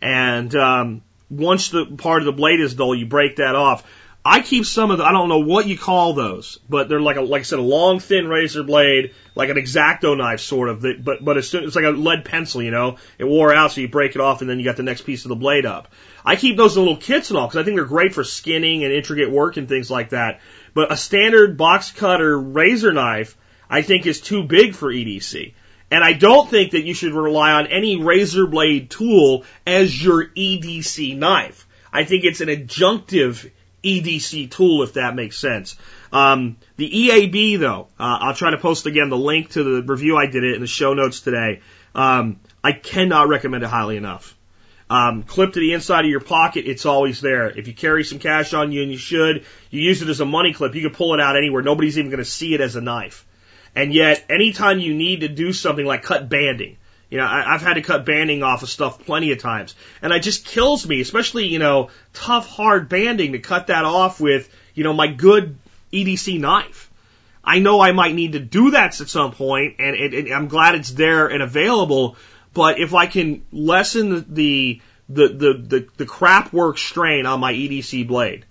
Speaker 2: and um, once the part of the blade is dull, you break that off. I keep some of the, I don't know what you call those, but they're like a, like I said, a long thin razor blade, like an X-Acto knife sort of, that, but, but it's, it's like a lead pencil, you know, it wore out, so you break it off and then you got the next piece of the blade up. I keep those in little kits and all, because I think they're great for skinning and intricate work and things like that. But a standard box cutter razor knife, I think is too big for EDC. And I don't think that you should rely on any razor blade tool as your EDC knife. I think it's an adjunctive EDC tool, if that makes sense. Um, the EAB, though, uh, I'll try to post again the link to the review I did it in the show notes today. Um, I cannot recommend it highly enough. Um, clip to the inside of your pocket, it's always there. If you carry some cash on you, and you should, you use it as a money clip. You can pull it out anywhere. Nobody's even going to see it as a knife. And yet, anytime you need to do something like cut banding, you know, I, I've had to cut banding off of stuff plenty of times, and it just kills me, especially you know, tough hard banding to cut that off with, you know, my good EDC knife. I know I might need to do that at some point, and, and, and I'm glad it's there and available. But if I can lessen the the, the, the, the crap work strain on my EDC blade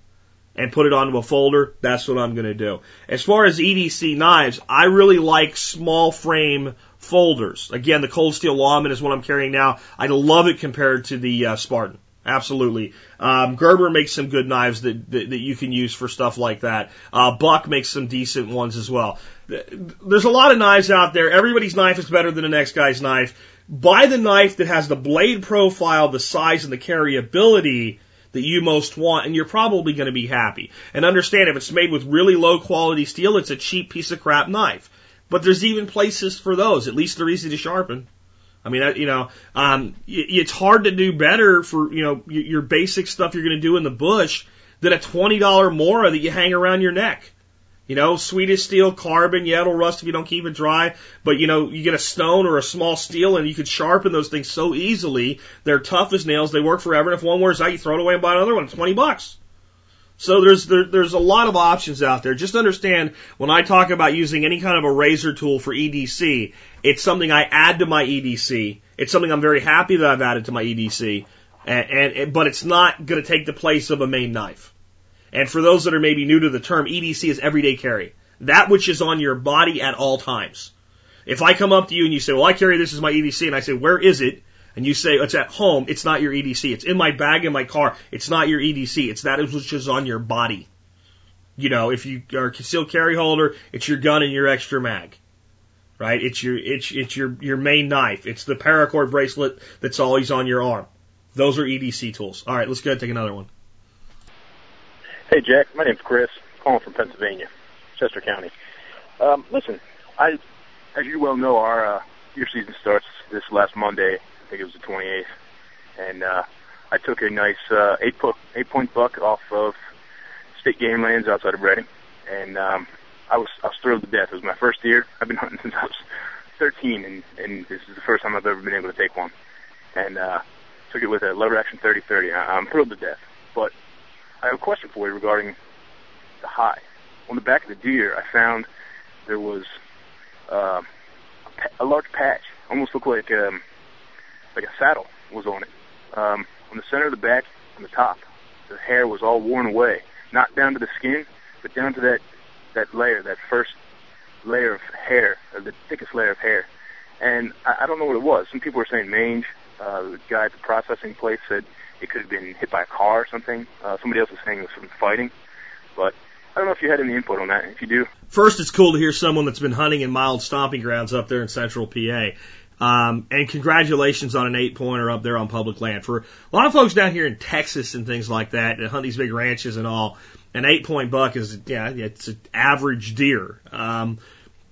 Speaker 2: and put it onto a folder, that's what I'm going to do. As far as EDC knives, I really like small frame folders. Again, the Cold Steel Lawman is what I'm carrying now. I love it compared to the uh, Spartan. Absolutely. Um, Gerber makes some good knives that, that, that you can use for stuff like that. Uh, Buck makes some decent ones as well. There's a lot of knives out there. Everybody's knife is better than the next guy's knife. Buy the knife that has the blade profile, the size, and the carryability that you most want, and you're probably going to be happy. And understand if it's made with really low quality steel, it's a cheap piece of crap knife. But there's even places for those. At least they're easy to sharpen. I mean, you know, um, it's hard to do better for you know your basic stuff you're going to do in the bush than a twenty dollar Mora that you hang around your neck. You know, Swedish steel, carbon, yeah, it'll rust if you don't keep it dry. But you know, you get a stone or a small steel and you could sharpen those things so easily. They're tough as nails. They work forever. And if one wears out, you throw it away and buy another one. 20 bucks. So there's, there, there's a lot of options out there. Just understand when I talk about using any kind of a razor tool for EDC, it's something I add to my EDC. It's something I'm very happy that I've added to my EDC. And, and but it's not going to take the place of a main knife. And for those that are maybe new to the term, EDC is everyday carry. That which is on your body at all times. If I come up to you and you say, well, I carry this as my EDC, and I say, where is it? And you say, it's at home, it's not your EDC. It's in my bag in my car. It's not your EDC. It's that which is on your body. You know, if you are a concealed carry holder, it's your gun and your extra mag. Right? It's your, it's, it's your, your main knife. It's the paracord bracelet that's always on your arm. Those are EDC tools. All right, let's go ahead and take another one.
Speaker 11: Hey, Jack. My name's Chris. I'm Calling from Pennsylvania, Chester County. Um, listen, I, as you well know, our uh, your season starts this last Monday. I think it was the 28th, and uh, I took a nice uh, eight point eight point buck off of state game lands outside of Reading, and um, I was I was thrilled to death. It was my first deer. I've been hunting since I was 13, and and this is the first time I've ever been able to take one, and uh, took it with a lever action 30-30. I, I'm thrilled to death, but I have a question for you regarding the hide. On the back of the deer, I found there was uh, a, a large patch, almost looked like um, like a saddle was on it. Um, on the center of the back, on the top, the hair was all worn away, not down to the skin, but down to that that layer, that first layer of hair, the thickest layer of hair. And I, I don't know what it was. Some people were saying mange. Uh, the guy at the processing place said it could have been hit by a car or something. Uh, somebody else was saying it was from fighting, but I don't know if you had any input on that. If you do,
Speaker 2: First, it's cool to hear someone that's been hunting in mild stomping grounds up there in central PA. Um, and congratulations on an eight pointer up there on public land. For a lot of folks down here in Texas and things like that that hunt these big ranches and all, an eight point buck is, yeah, it's an average deer. Um,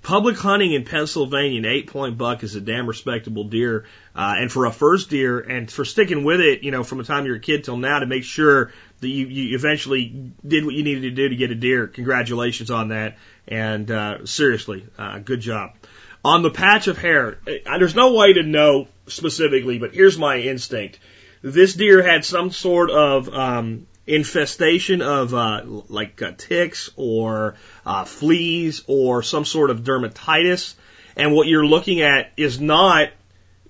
Speaker 2: public hunting in Pennsylvania, an eight point buck is a damn respectable deer. Uh, and for a first deer and for sticking with it, you know, from the time you're a kid till now to make sure that you, you eventually did what you needed to do to get a deer. Congratulations on that. And, uh, seriously, uh, good job. On the patch of hair, there's no way to know specifically, but here's my instinct. This deer had some sort of, um, infestation of uh, like uh, ticks or uh, fleas or some sort of dermatitis, and what you're looking at is not.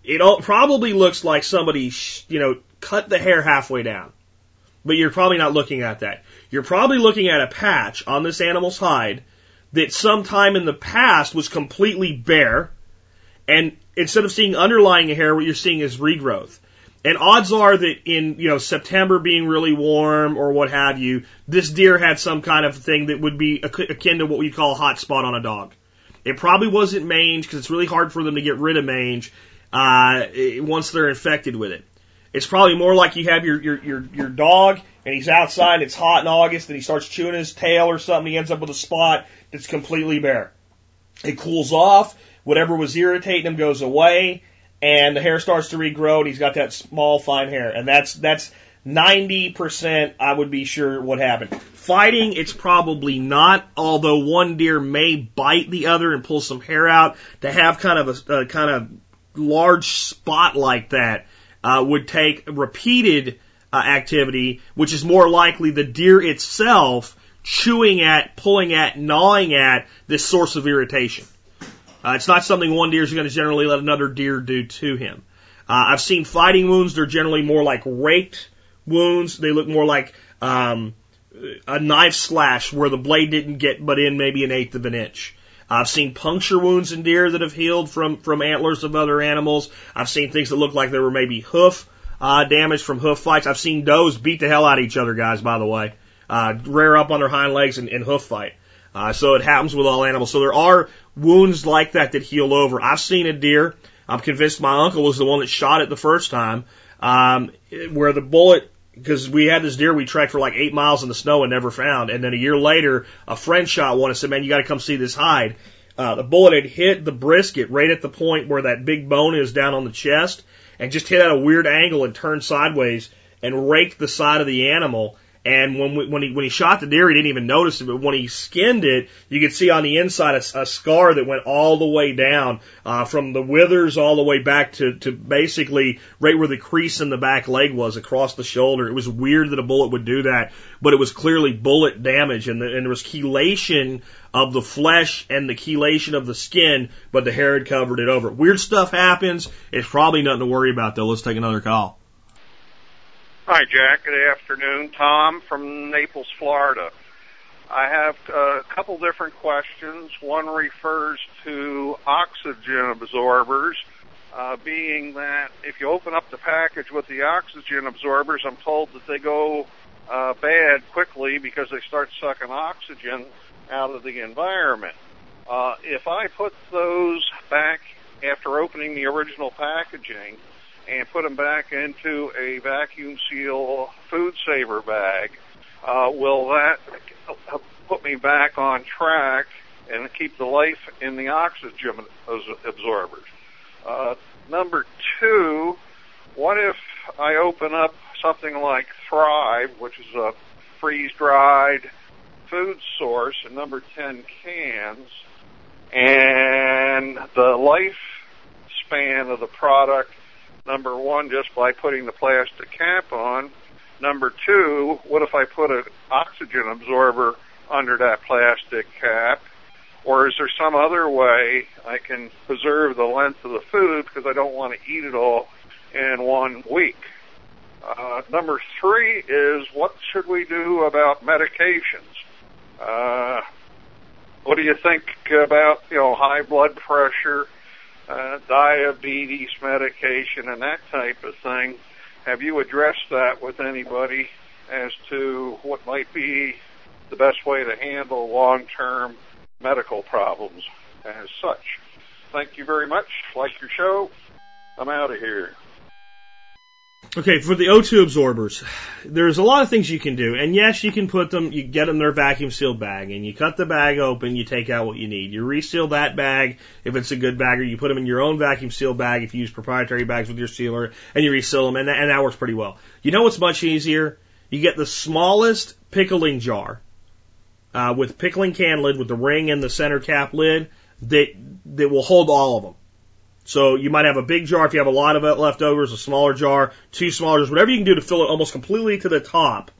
Speaker 2: It all, probably looks like somebody, you know, cut the hair halfway down, but you're probably not looking at that. You're probably looking at a patch on this animal's hide that sometime in the past was completely bare, and instead of seeing underlying hair, what you're seeing is regrowth. And odds are that in, you know, September being really warm or what have you, this deer had some kind of thing that would be akin to what we call a hot spot on a dog. It probably wasn't mange because it's really hard for them to get rid of mange, uh, once they're infected with it. It's probably more like you have your, your, your, your dog and he's outside, it's hot in August and he starts chewing his tail or something, he ends up with a spot that's completely bare. It cools off, whatever was irritating him goes away, and the hair starts to regrow and he's got that small fine hair and that's that's 90% I would be sure what happened. Fighting, it's probably not, although one deer may bite the other and pull some hair out. To have kind of a, a kind of large spot like that uh, would take repeated uh, activity, which is more likely the deer itself chewing at, pulling at, gnawing at this source of irritation. Uh, it's not something one deer is going to generally let another deer do to him. Uh, I've seen fighting wounds. They're generally more like raked wounds. They look more like um, a knife slash where the blade didn't get but in maybe an eighth of an inch. I've seen puncture wounds in deer that have healed from from antlers of other animals. I've seen things that look like there were maybe hoof uh, damage from hoof fights. I've seen does beat the hell out of each other, guys. By the way, uh, rear up on their hind legs and, and hoof fight. Uh, so it happens with all animals. So there are wounds like that that heal over. I've seen a deer. I'm convinced my uncle was the one that shot it the first time, um, where the bullet because we had this deer we tracked for like eight miles in the snow and never found. And then a year later, a friend shot one and said, "Man, you got to come see this hide." Uh, the bullet had hit the brisket right at the point where that big bone is down on the chest, and just hit at a weird angle and turned sideways and raked the side of the animal. And when we, when he when he shot the deer, he didn't even notice it. But when he skinned it, you could see on the inside a, a scar that went all the way down uh, from the withers all the way back to to basically right where the crease in the back leg was across the shoulder. It was weird that a bullet would do that, but it was clearly bullet damage, and, the, and there was chelation of the flesh and the chelation of the skin, but the hair had covered it over. Weird stuff happens. It's probably nothing to worry about though. Let's take another call.
Speaker 12: Hi, Jack. Good afternoon. Tom from Naples, Florida. I have a couple different questions. One refers to oxygen absorbers, uh, being that if you open up the package with the oxygen absorbers, I'm told that they go uh, bad quickly because they start sucking oxygen out of the environment. Uh, if I put those back after opening the original packaging, and put them back into a vacuum seal food saver bag, uh, will that put me back on track and keep the life in the oxygen absorbers? Uh, number two, what if I open up something like Thrive, which is a freeze-dried food source, and number 10 cans, and the life span of the product Number one, just by putting the plastic cap on. Number two, what if I put an oxygen absorber under that plastic cap? Or is there some other way I can preserve the length of the food because I don't want to eat it all in one week? Uh, number three is what should we do about medications? Uh, what do you think about, you know, high blood pressure, uh, diabetes medication and that type of thing. Have you addressed that with anybody as to what might be the best way to handle long-term medical problems as such? Thank you very much. Like your show. I'm out of here.
Speaker 2: Okay, for the O2 absorbers, there's a lot of things you can do. And yes, you can put them, you get them in their vacuum sealed bag and you cut the bag open, you take out what you need. You reseal that bag if it's a good bag, or you put them in your own vacuum sealed bag if you use proprietary bags with your sealer and you reseal them and that, and that works pretty well. You know what's much easier? You get the smallest pickling jar, uh, with pickling can lid with the ring and the center cap lid that, that will hold all of them. So you might have a big jar if you have a lot of it left leftovers, a smaller jar, two smaller jars, whatever you can do to fill it almost completely to the top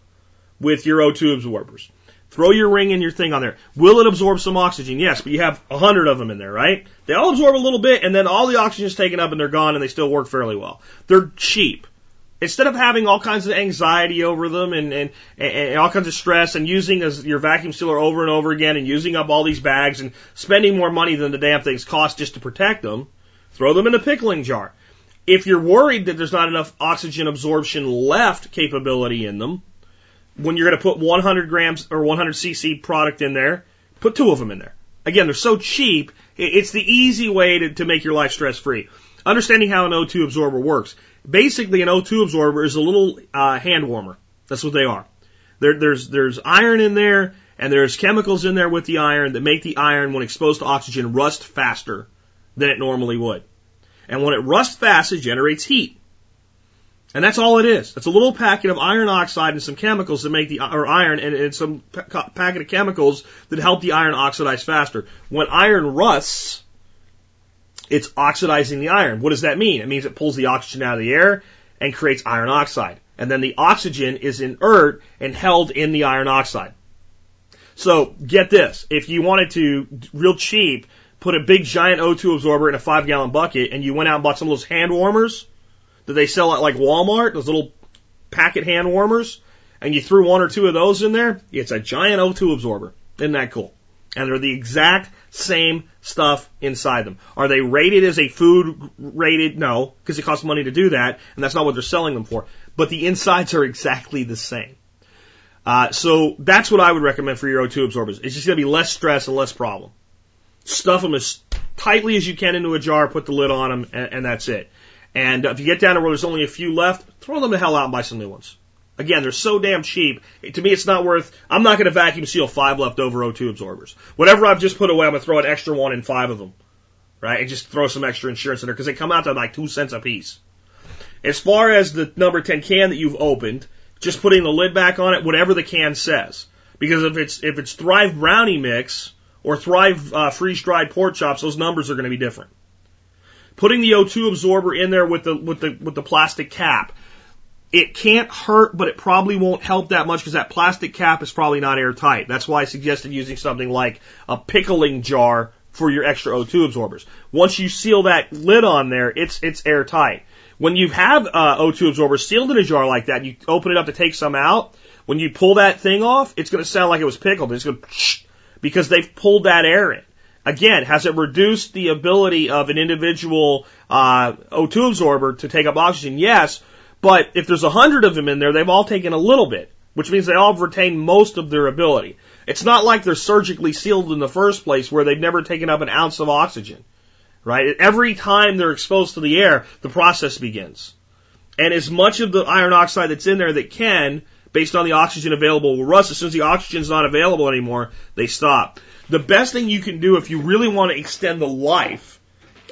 Speaker 2: with your O2 absorbers. Throw your ring and your thing on there. Will it absorb some oxygen? Yes, but you have a hundred of them in there, right? They all absorb a little bit and then all the oxygen is taken up and they're gone and they still work fairly well. They're cheap. Instead of having all kinds of anxiety over them and, and, and all kinds of stress and using as your vacuum sealer over and over again and using up all these bags and spending more money than the damn things cost just to protect them, Throw them in a pickling jar. If you're worried that there's not enough oxygen absorption left capability in them, when you're going to put 100 grams or 100 cc product in there, put two of them in there. Again, they're so cheap. It's the easy way to, to make your life stress free. Understanding how an O2 absorber works. Basically, an O2 absorber is a little uh, hand warmer. That's what they are. There, there's there's iron in there, and there's chemicals in there with the iron that make the iron, when exposed to oxygen, rust faster than it normally would. And when it rusts fast, it generates heat. And that's all it is. It's a little packet of iron oxide and some chemicals that make the, or iron and, and some packet of chemicals that help the iron oxidize faster. When iron rusts, it's oxidizing the iron. What does that mean? It means it pulls the oxygen out of the air and creates iron oxide. And then the oxygen is inert and held in the iron oxide. So get this. If you wanted to, real cheap, put a big giant O2 absorber in a five gallon bucket and you went out and bought some of those hand warmers, that they sell at like Walmart, those little packet hand warmers, and you threw one or two of those in there, it's a giant O2 absorber. Isn't that cool? And they're the exact same stuff inside them. Are they rated as a food rated? No, because it costs money to do that, and that's not what they're selling them for. But the insides are exactly the same. Uh, so that's what I would recommend for your O2 absorbers. It's just going to be less stress and less problem. Stuff them as tightly as you can into a jar, put the lid on them, and, and that's it. And if you get down to where there's only a few left, throw them the hell out and buy some new ones. Again, they're so damn cheap. To me, it's not worth. I'm not going to vacuum seal five leftover O2 absorbers. Whatever I've just put away, I'm going to throw an extra one in five of them, right? And just throw some extra insurance in there because they come out to like two cents a piece. As far as the number 10 can that you've opened, just putting the lid back on it, whatever the can says. Because if it's if it's Thrive Brownie Mix or Thrive uh, Freeze Dried Pork Chops, those numbers are going to be different. Putting the O2 absorber in there with the with the with the plastic cap it can't hurt, but it probably won't help that much because that plastic cap is probably not airtight. That's why I suggested using something like a pickling jar for your extra O2 absorbers. Once you seal that lid on there, it's it's airtight. When you have uh, O2 absorbers sealed in a jar like that, you open it up to take some out. When you pull that thing off, it's going to sound like it was pickled. It's going to because they've pulled that air in. Again, has it reduced the ability of an individual uh, O2 absorber to take up oxygen? Yes, but if there's a hundred of them in there, they've all taken a little bit, which means they all have retained most of their ability. It's not like they're surgically sealed in the first place where they've never taken up an ounce of oxygen. Right? Every time they're exposed to the air, the process begins. And as much of the iron oxide that's in there that can, based on the oxygen available, will rust. As soon as the oxygen's not available anymore, they stop. The best thing you can do if you really want to extend the life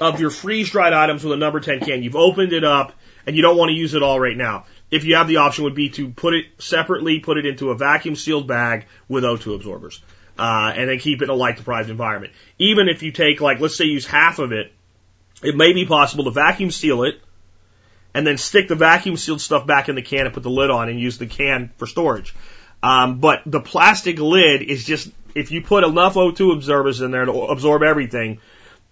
Speaker 2: of your freeze dried items with a number 10 can, you've opened it up, and you don't want to use it all right now. If you have the option would be to put it separately, put it into a vacuum sealed bag with O2 absorbers, uh, and then keep it in a light deprived environment. Even if you take like, let's say use half of it, it may be possible to vacuum seal it and then stick the vacuum sealed stuff back in the can and put the lid on and use the can for storage. Um, but the plastic lid is just, if you put enough O2 absorbers in there to absorb everything,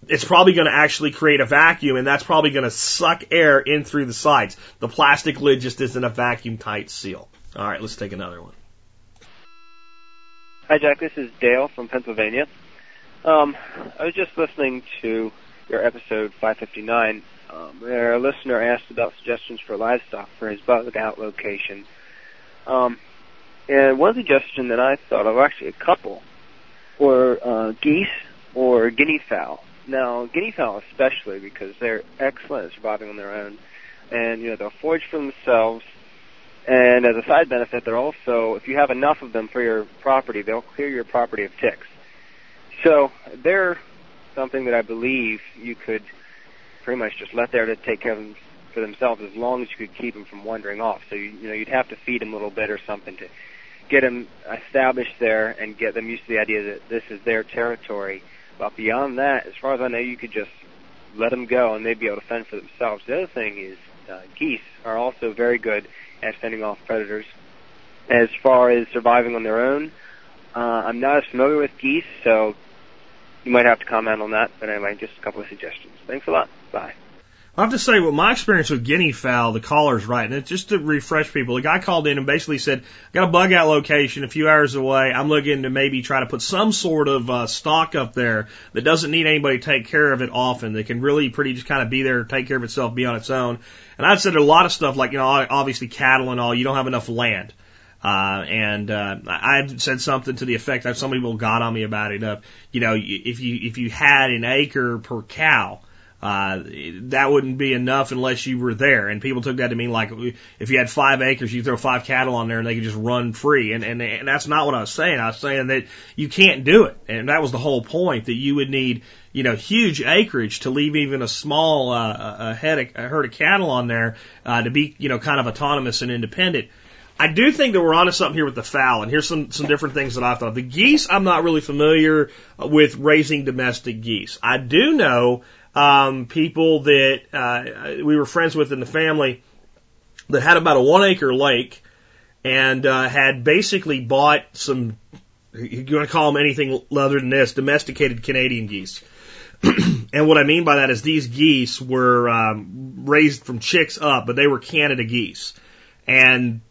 Speaker 2: it's probably going to actually create a vacuum and that's probably going to suck air in through the sides. The plastic lid just isn't a vacuum tight seal. All right, let's take another one.
Speaker 13: Hi, Jack. This is Dale from Pennsylvania. Um, I was just listening to your episode 559, um, a listener asked about suggestions for livestock for his bug out location. Um, and one suggestion that I thought of, actually a couple, were uh, geese or guinea fowl. Now, guinea fowl especially because they're excellent at surviving on their own, and you know they'll forage for themselves. And as a side benefit, they're also, if you have enough of them for your property, they'll clear your property of ticks. So they're something that I believe you could pretty much just let there to take care of them for themselves as long as you could keep them from wandering off. So you, you know you'd have to feed them a little bit or something to get them established there and get them used to the idea that this is their territory but beyond that, as far as I know, you could just let them go and they'd be able to fend for themselves. The other thing is uh, geese are also very good at fending off predators. As far as surviving on their own, uh, I'm not as familiar with geese, so you might have to comment on that. But anyway, just a couple of suggestions. Thanks a lot. Bye.
Speaker 2: I have to say, well, my experience with guinea fowl, the caller's right. And it's just to refresh people, the guy called in and basically said, I got a bug out location a few hours away. I'm looking to maybe try to put some sort of uh, stock up there that doesn't need anybody to take care of it often. That can really pretty just kind of be there, take care of itself, be on its own. And I've said a lot of stuff like, you know, obviously cattle and all, you don't have enough land. Uh, and, uh, I've said something to the effect that somebody will got on me about it of, you know, if you, if you had an acre per cow, uh, that wouldn't be enough unless you were there. And people took that to mean like if you had five acres, you throw five cattle on there and they could just run free. And, and, and that's not what I was saying. I was saying that you can't do it. And that was the whole point that you would need, you know, huge acreage to leave even a small, uh, a head of, a herd of cattle on there, uh, to be, you know, kind of autonomous and independent. I do think that we're onto something here with the fowl, and here's some some different things that I thought. The geese, I'm not really familiar with raising domestic geese. I do know um, people that uh, we were friends with in the family that had about a one acre lake and uh, had basically bought some. You want to call them anything other than this? Domesticated Canadian geese. and what I mean by that is these geese were um, raised from chicks up, but they were Canada geese. And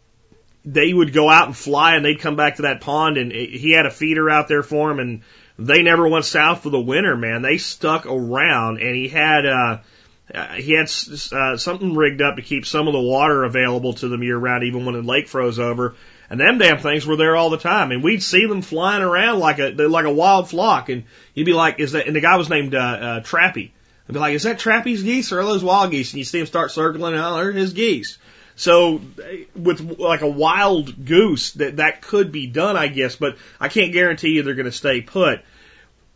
Speaker 2: they would go out and fly and they'd come back to that pond and he had a feeder out there for him and they never went south for the winter, man. They stuck around and he had, uh, he had uh, something rigged up to keep some of the water available to them year round, even when the lake froze over. And them damn things were there all the time, and we'd see them flying around like a like a wild flock. And you'd be like, "Is that?" And the guy was named uh, uh, Trappy. I'd be like, "Is that Trappy's geese or are those wild geese?" And you see him start circling, and oh, they're his geese. So with like a wild goose, that that could be done, I guess, but I can't guarantee you they're going to stay put.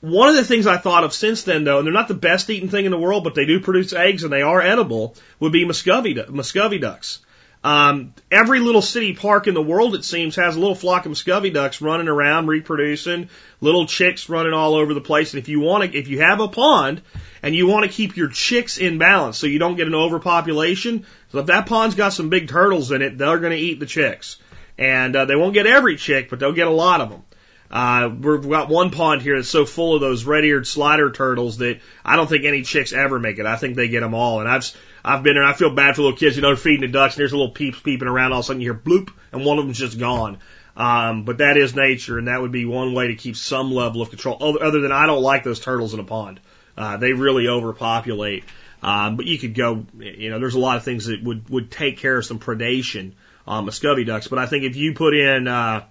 Speaker 2: One of the things I thought of since then, though, and they're not the best eating thing in the world, but they do produce eggs and they are edible, would be Muscovy, Muscovy ducks. Um, every little city park in the world, it seems, has a little flock of Muscovy ducks running around, reproducing, little chicks running all over the place. And if you want to, if you have a pond and you want to keep your chicks in balance so you don't get an overpopulation, so if that pond's got some big turtles in it, they're going to eat the chicks. And uh, they won't get every chick, but they'll get a lot of them. Uh, we've got one pond here that's so full of those red-eared slider turtles that I don't think any chicks ever make it. I think they get them all. And I've, I've been there and I feel bad for little kids, you know, feeding the ducks and there's a little peeps peeping around. All of a sudden you hear bloop and one of them's just gone. Um, but that is nature and that would be one way to keep some level of control. Other than I don't like those turtles in a pond. Uh, they really overpopulate. Um, but you could go, you know, there's a lot of things that would, would take care of some predation on Muscovy ducks. But I think if you put in, uh,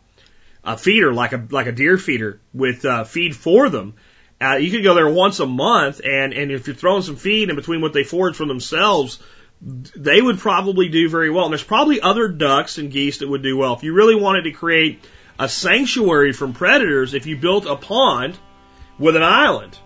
Speaker 2: a feeder like a like a deer feeder with uh, feed for them. Uh, you could go there once a month, and and if you're throwing some feed in between what they forage for themselves, they would probably do very well. And there's probably other ducks and geese that would do well. If you really wanted to create a sanctuary from predators, if you built a pond with an island,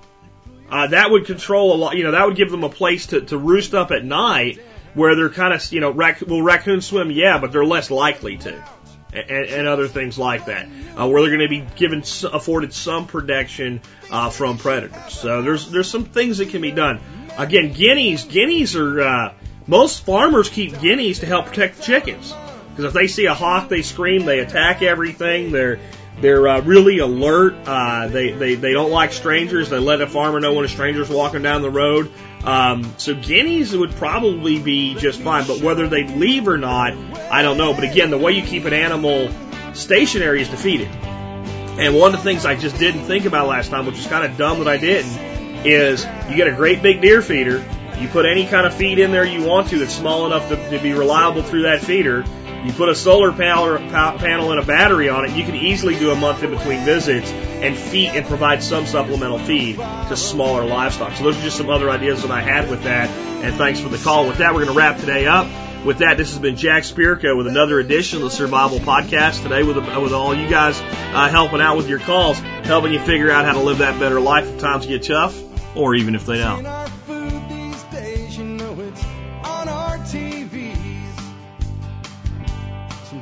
Speaker 2: uh, that would control a lot. You know, that would give them a place to to roost up at night where they're kind of you know rac- will raccoons swim? Yeah, but they're less likely to and, and other things like that, uh, where they're going to be given afforded some protection uh, from predators. So there's there's some things that can be done. Again, guineas guineas are uh, most farmers keep guineas to help protect the chickens because if they see a hawk, they scream, they attack everything. They're they're uh, really alert. Uh, they, they they don't like strangers. They let a farmer know when a stranger's walking down the road. Um, so guineas would probably be just fine, but whether they leave or not, I don't know. But again, the way you keep an animal stationary is to feed it. And one of the things I just didn't think about last time, which is kind of dumb that I didn't, is you get a great big deer feeder. You put any kind of feed in there you want to that's small enough to, to be reliable through that feeder. You put a solar panel, and a battery on it, you can easily do a month in between visits and feed and provide some supplemental feed to smaller livestock. So those are just some other ideas that I had with that. And thanks for the call. With that, we're going to wrap today up. With that, this has been Jack Spirko with another edition of the Survival Podcast today with, with all you guys uh, helping out with your calls, helping you figure out how to live that better life if times get tough or even if they don't.